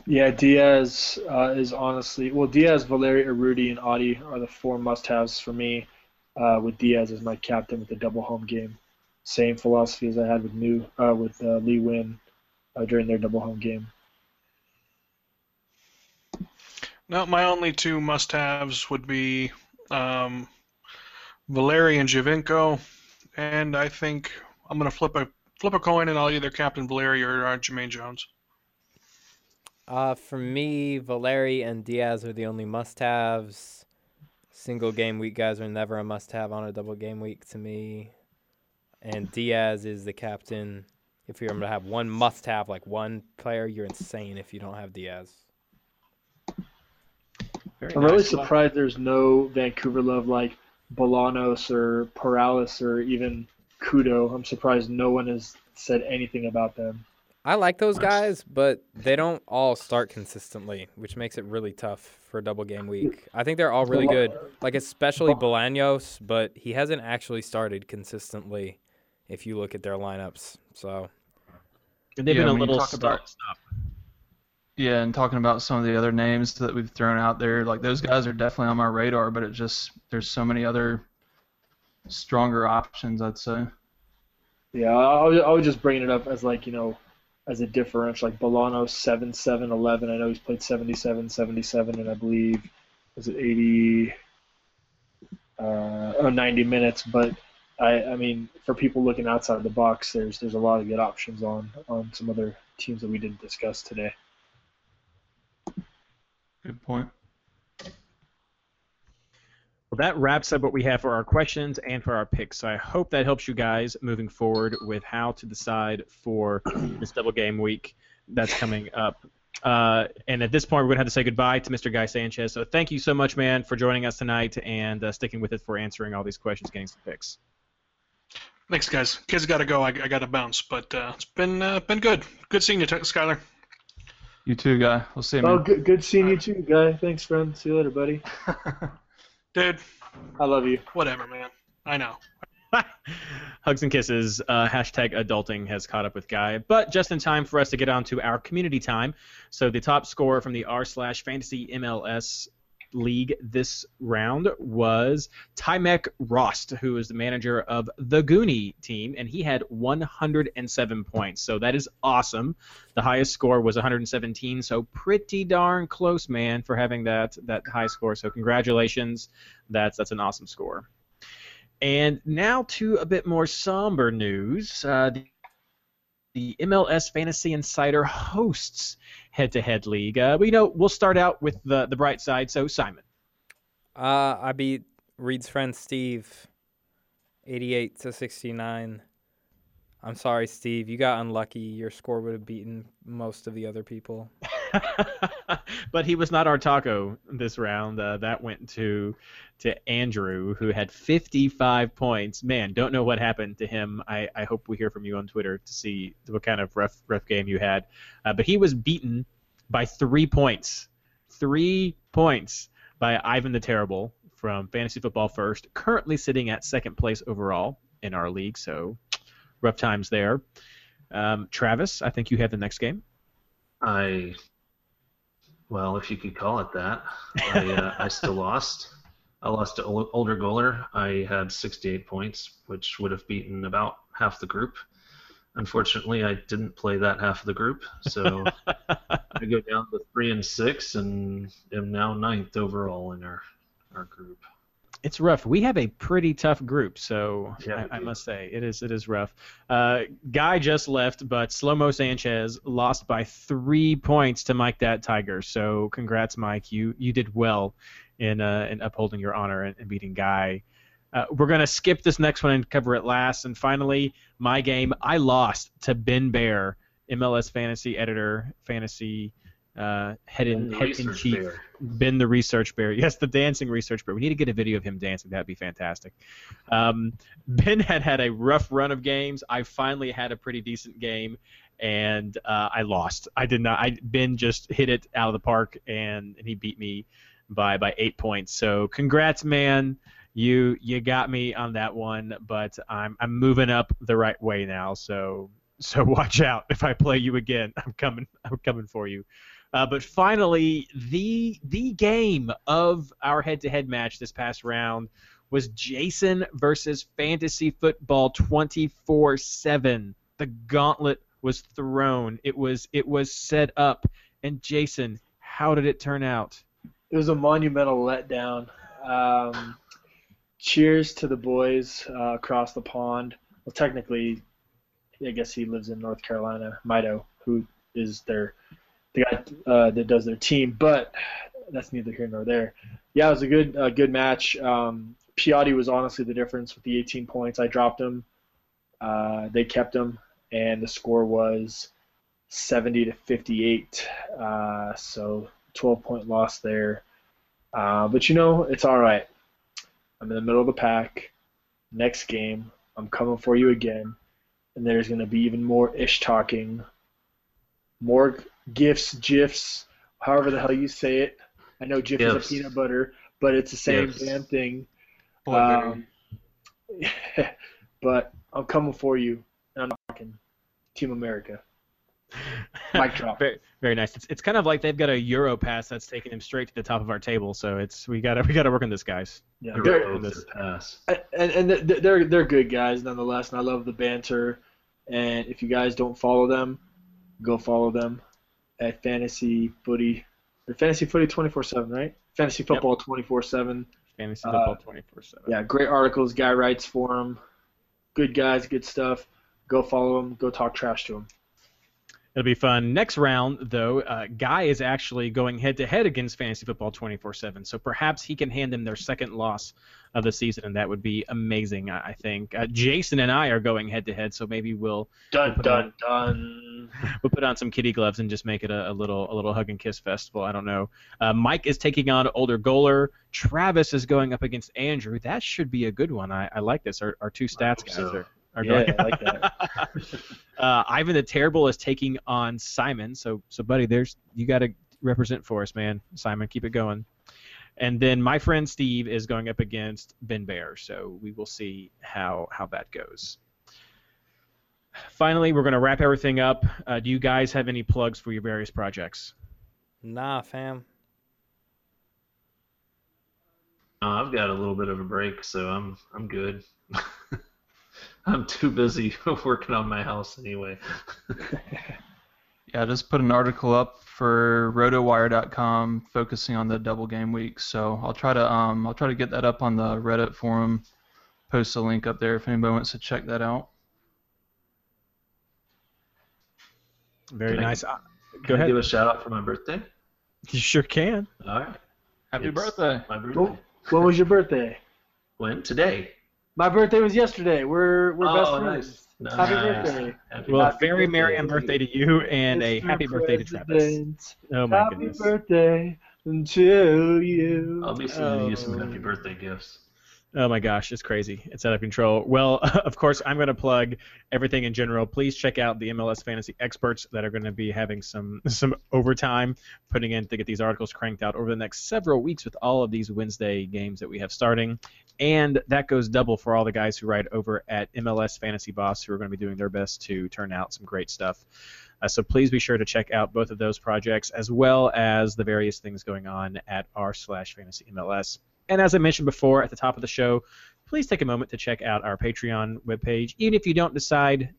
Yeah, Diaz uh, is honestly well. Diaz, Valeri, Urruti, and Adi are the four must-haves for me. Uh, with Diaz as my captain with the double home game, same philosophy as I had with New uh, with uh, Lee Nguyen uh, during their double home game. No, my only two must-haves would be um, Valeri and Giovinco, and I think I'm gonna flip a flip a coin, and I'll either captain Valeri or uh, Jermaine Jones. Uh, for me, Valeri and Diaz are the only must-haves. Single game week guys are never a must-have on a double game week to me. And Diaz is the captain. If you're going to have one must-have, like one player, you're insane if you don't have Diaz. Very I'm really nice. surprised there's no Vancouver love like Bolanos or Paralis or even Kudo. I'm surprised no one has said anything about them. I like those guys, but they don't all start consistently, which makes it really tough for a double game week. I think they're all really good, like especially Bolaños, but he hasn't actually started consistently. If you look at their lineups, so And they've Yeah, been a little talk start stop. Yeah, and talking about some of the other names that we've thrown out there, like those guys are definitely on my radar, but it just there's so many other stronger options, I'd say. Yeah, I, was- I was just bringing it up as like you know, as a differential. Like Bolano 7 7 11. I know he's played 77 77, and I believe was it 80 uh, oh, 90 minutes. But I I mean, for people looking outside the box, there's there's a lot of good options on on some other teams that we didn't discuss today. Good point. Well, that wraps up what we have for our questions and for our picks. So I hope that helps you guys moving forward with how to decide for this double game week that's coming up. Uh, and at this point, we're going to have to say goodbye to Mr. Guy Sanchez. So thank you so much, man, for joining us tonight and uh, sticking with it for answering all these questions, getting some picks. Thanks, guys. Kids got to go. I, I got to bounce, but uh, it's been uh, been good. Good seeing you, T- Skyler. You too, guy. We'll see you. Oh, Man. good, good seeing you too, guy. Thanks, friend. See you later, buddy. Dude, I love you. whatever, man. I know. Hugs and kisses. Uh, hashtag adulting has caught up with Guy, but just in time for us to get on to our community time. So the top scorer from the r slash fantasy MLS league this round was Tymek Rost, who is the manager of the Goonie team, and he had 107 points. So that is awesome. The highest score was 117, so pretty darn close, man, for having that that high score. So congratulations. That's that's an awesome score. And now to a bit more somber news. Uh, the, MLS Fantasy Insider hosts head-to-head league. Uh, but, you know, we'll start out with the the bright side. So Simon, Uh, I beat Reed's friend Steve, 88 to 69. I'm sorry, Steve. You got unlucky. Your score would have beaten most of the other people. but he was not our taco this round. Uh, that went to to Andrew, who had 55 points. Man, don't know what happened to him. I, I hope we hear from you on Twitter to see what kind of rough rough game you had. Uh, but he was beaten by three points. Three points by Ivan the Terrible from Fantasy Football First, currently sitting at second place overall in our league. So rough times there. Um, Travis, I think you have the next game. I, well, if you could call it that, I, uh, I still lost. I lost to Ol- older goaler. I had 68 points, which would have beaten about half the group. Unfortunately, I didn't play that half of the group, so I go down to three and six, and am now ninth overall in our our group. It's rough. We have a pretty tough group, so Yeah, I, I must say it is it is rough. Uh, Guy just left, but Slow Mo Sanchez lost by three points to Mike That Tiger. So congrats, Mike. You you did well in uh, in upholding your honor and, and beating Guy. Uh, we're gonna skip this next one and cover it last. And finally, my game. I lost to Ben Bear, MLS fantasy editor, fantasy uh, head in head in chief. bear. Ben the research bear. Yes, the dancing research bear. We need to get a video of him dancing. That'd be fantastic. Um, ben had had a rough run of games. I finally had a pretty decent game, and uh, I lost. I did not. I Ben just hit it out of the park, and, and he beat me by by eight points. So congrats, man. You you got me on that one, but I'm I'm moving up the right way now. So so watch out if I play you again. I'm coming. I'm coming for you. Uh, but finally, the the game of our head-to-head match this past round was Jason versus Fantasy Football 24/7. The gauntlet was thrown. It was it was set up. And Jason, how did it turn out? It was a monumental letdown. Um, cheers to the boys uh, across the pond. Well, technically, I guess he lives in North Carolina. Mido, who is their the guy uh, that does their team, but that's neither here nor there. Yeah, it was a good good match. Um, Piatti was honestly the difference with the 18 points. I dropped him. Uh, they kept him, and the score was 70 to 58. Uh, so 12 point loss there. Uh, but you know, it's all right. I'm in the middle of the pack. Next game, I'm coming for you again, and there's going to be even more ish talking, more gifs, gifs, however the hell you say it. I know GIF is Gifs. a peanut butter, but it's the same Gifs. damn thing. Um, but I'm coming for you, and I'm talking Team America. Mic drop. Very, very nice. It's, it's kind of like they've got a Euro pass that's taking them straight to the top of our table. So it's we got to we got to work on this, guys. Yeah, The they're- road to pass. and and th- they're they're good guys nonetheless, and I love the banter. And if you guys don't follow them, go follow them at Fantasy Footy Fantasy Footy 24/7, right? Fantasy Football 24/7. Fantasy Uh, football twenty four seven. Yeah, great articles. Guy writes for them. Good guys, good stuff. Go follow them. Go talk trash to them. It'll be fun. Next round, though, uh, Guy is actually going head to head against Fantasy Football 24 7. So perhaps he can hand them their second loss of the season, and that would be amazing, I I think. Uh, Jason and I are going head to head, so maybe we'll Dun put dun dun. we'll put on some kitty gloves and just make it a, a little a little hug and kiss festival. I don't know. Uh, Mike is taking on older goaler. Travis is going up against Andrew. That should be a good one. I, I like this. Our, our two stats guys so. are, are Yeah, going. I like that. uh, Ivan the Terrible is taking on Simon. So so buddy, there's you got to represent for us, man. Simon, keep it going. And then my friend Steve is going up against Ben Bear. So we will see how how that goes. Finally, we're going to wrap everything up. Uh, do you guys have any plugs for your various projects? Nah, fam. Uh, I've got a little bit of a break, so I'm I'm good. I'm too busy working on my house anyway. Yeah, I just put an article up for rotowire.com focusing on the double game week. So I'll try to um I'll try to get that up on the Reddit forum. Post a link up there if anybody wants to check that out. Very Can nice. Uh, Can go I ahead. give a shout out for my birthday? You sure can. All right. Happy It's birthday. My birthday. Oh, when was your birthday? When? Today. My birthday was yesterday. We're we're best Oh, friends. nice. Happy birthday. Happy Well, Happy very merry and birthday to you and a happy birthday to Travis. Oh my Happy goodness. birthday to you. I'll be sending you Oh. some happy birthday gifts. Oh my gosh, it's crazy. It's out of control. Well, of course, I'm going to plug everything in general. Please check out the MLS fantasy experts that are going to be having some some overtime putting in to get these articles cranked out over the next several weeks with all of these Wednesday games that we have starting. And that goes double for all the guys who write over at MLS Fantasy Boss who are going to be doing their best to turn out some great stuff. Uh, so please be sure to check out both of those projects as well as the various things going on at r slash fantasy MLS. And as I mentioned before at the top of the show, please take a moment to check out our Patreon webpage. Even if you don't decide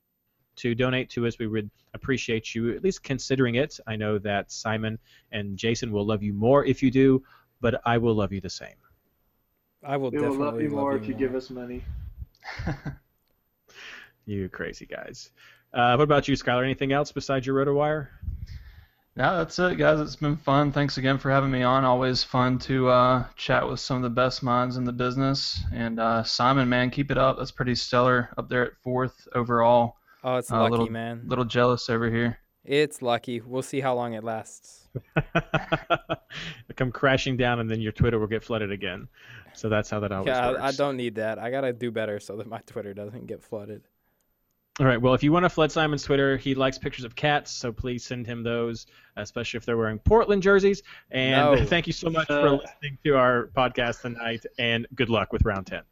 to donate to us, we would appreciate you at least considering it. I know that Simon and Jason will love you more if you do, but I will love you the same. I will We will definitely love you more if you more. give us money. You crazy guys. Uh, what about you, Skylar? Anything else besides your RotoWire? No, that's it, guys. It's been fun. Thanks again for having me on. Always fun to uh, chat with some of the best minds in the business. And uh, Simon, man, keep it up. That's pretty stellar up there at fourth overall. Oh, it's Uh, lucky, little- man. Little jealous over here. It's lucky. We'll see how long it lasts. Come crashing down, and then your Twitter will get flooded again. So that's how that always Yeah, works. I, I don't need that. I gotta do better so that my Twitter doesn't get flooded. All right. Well, if you want to flood Simon's Twitter, he likes pictures of cats, so please send him those, especially if they're wearing Portland jerseys. And No. thank you so much for Uh. listening to our podcast tonight, and good luck with round 10.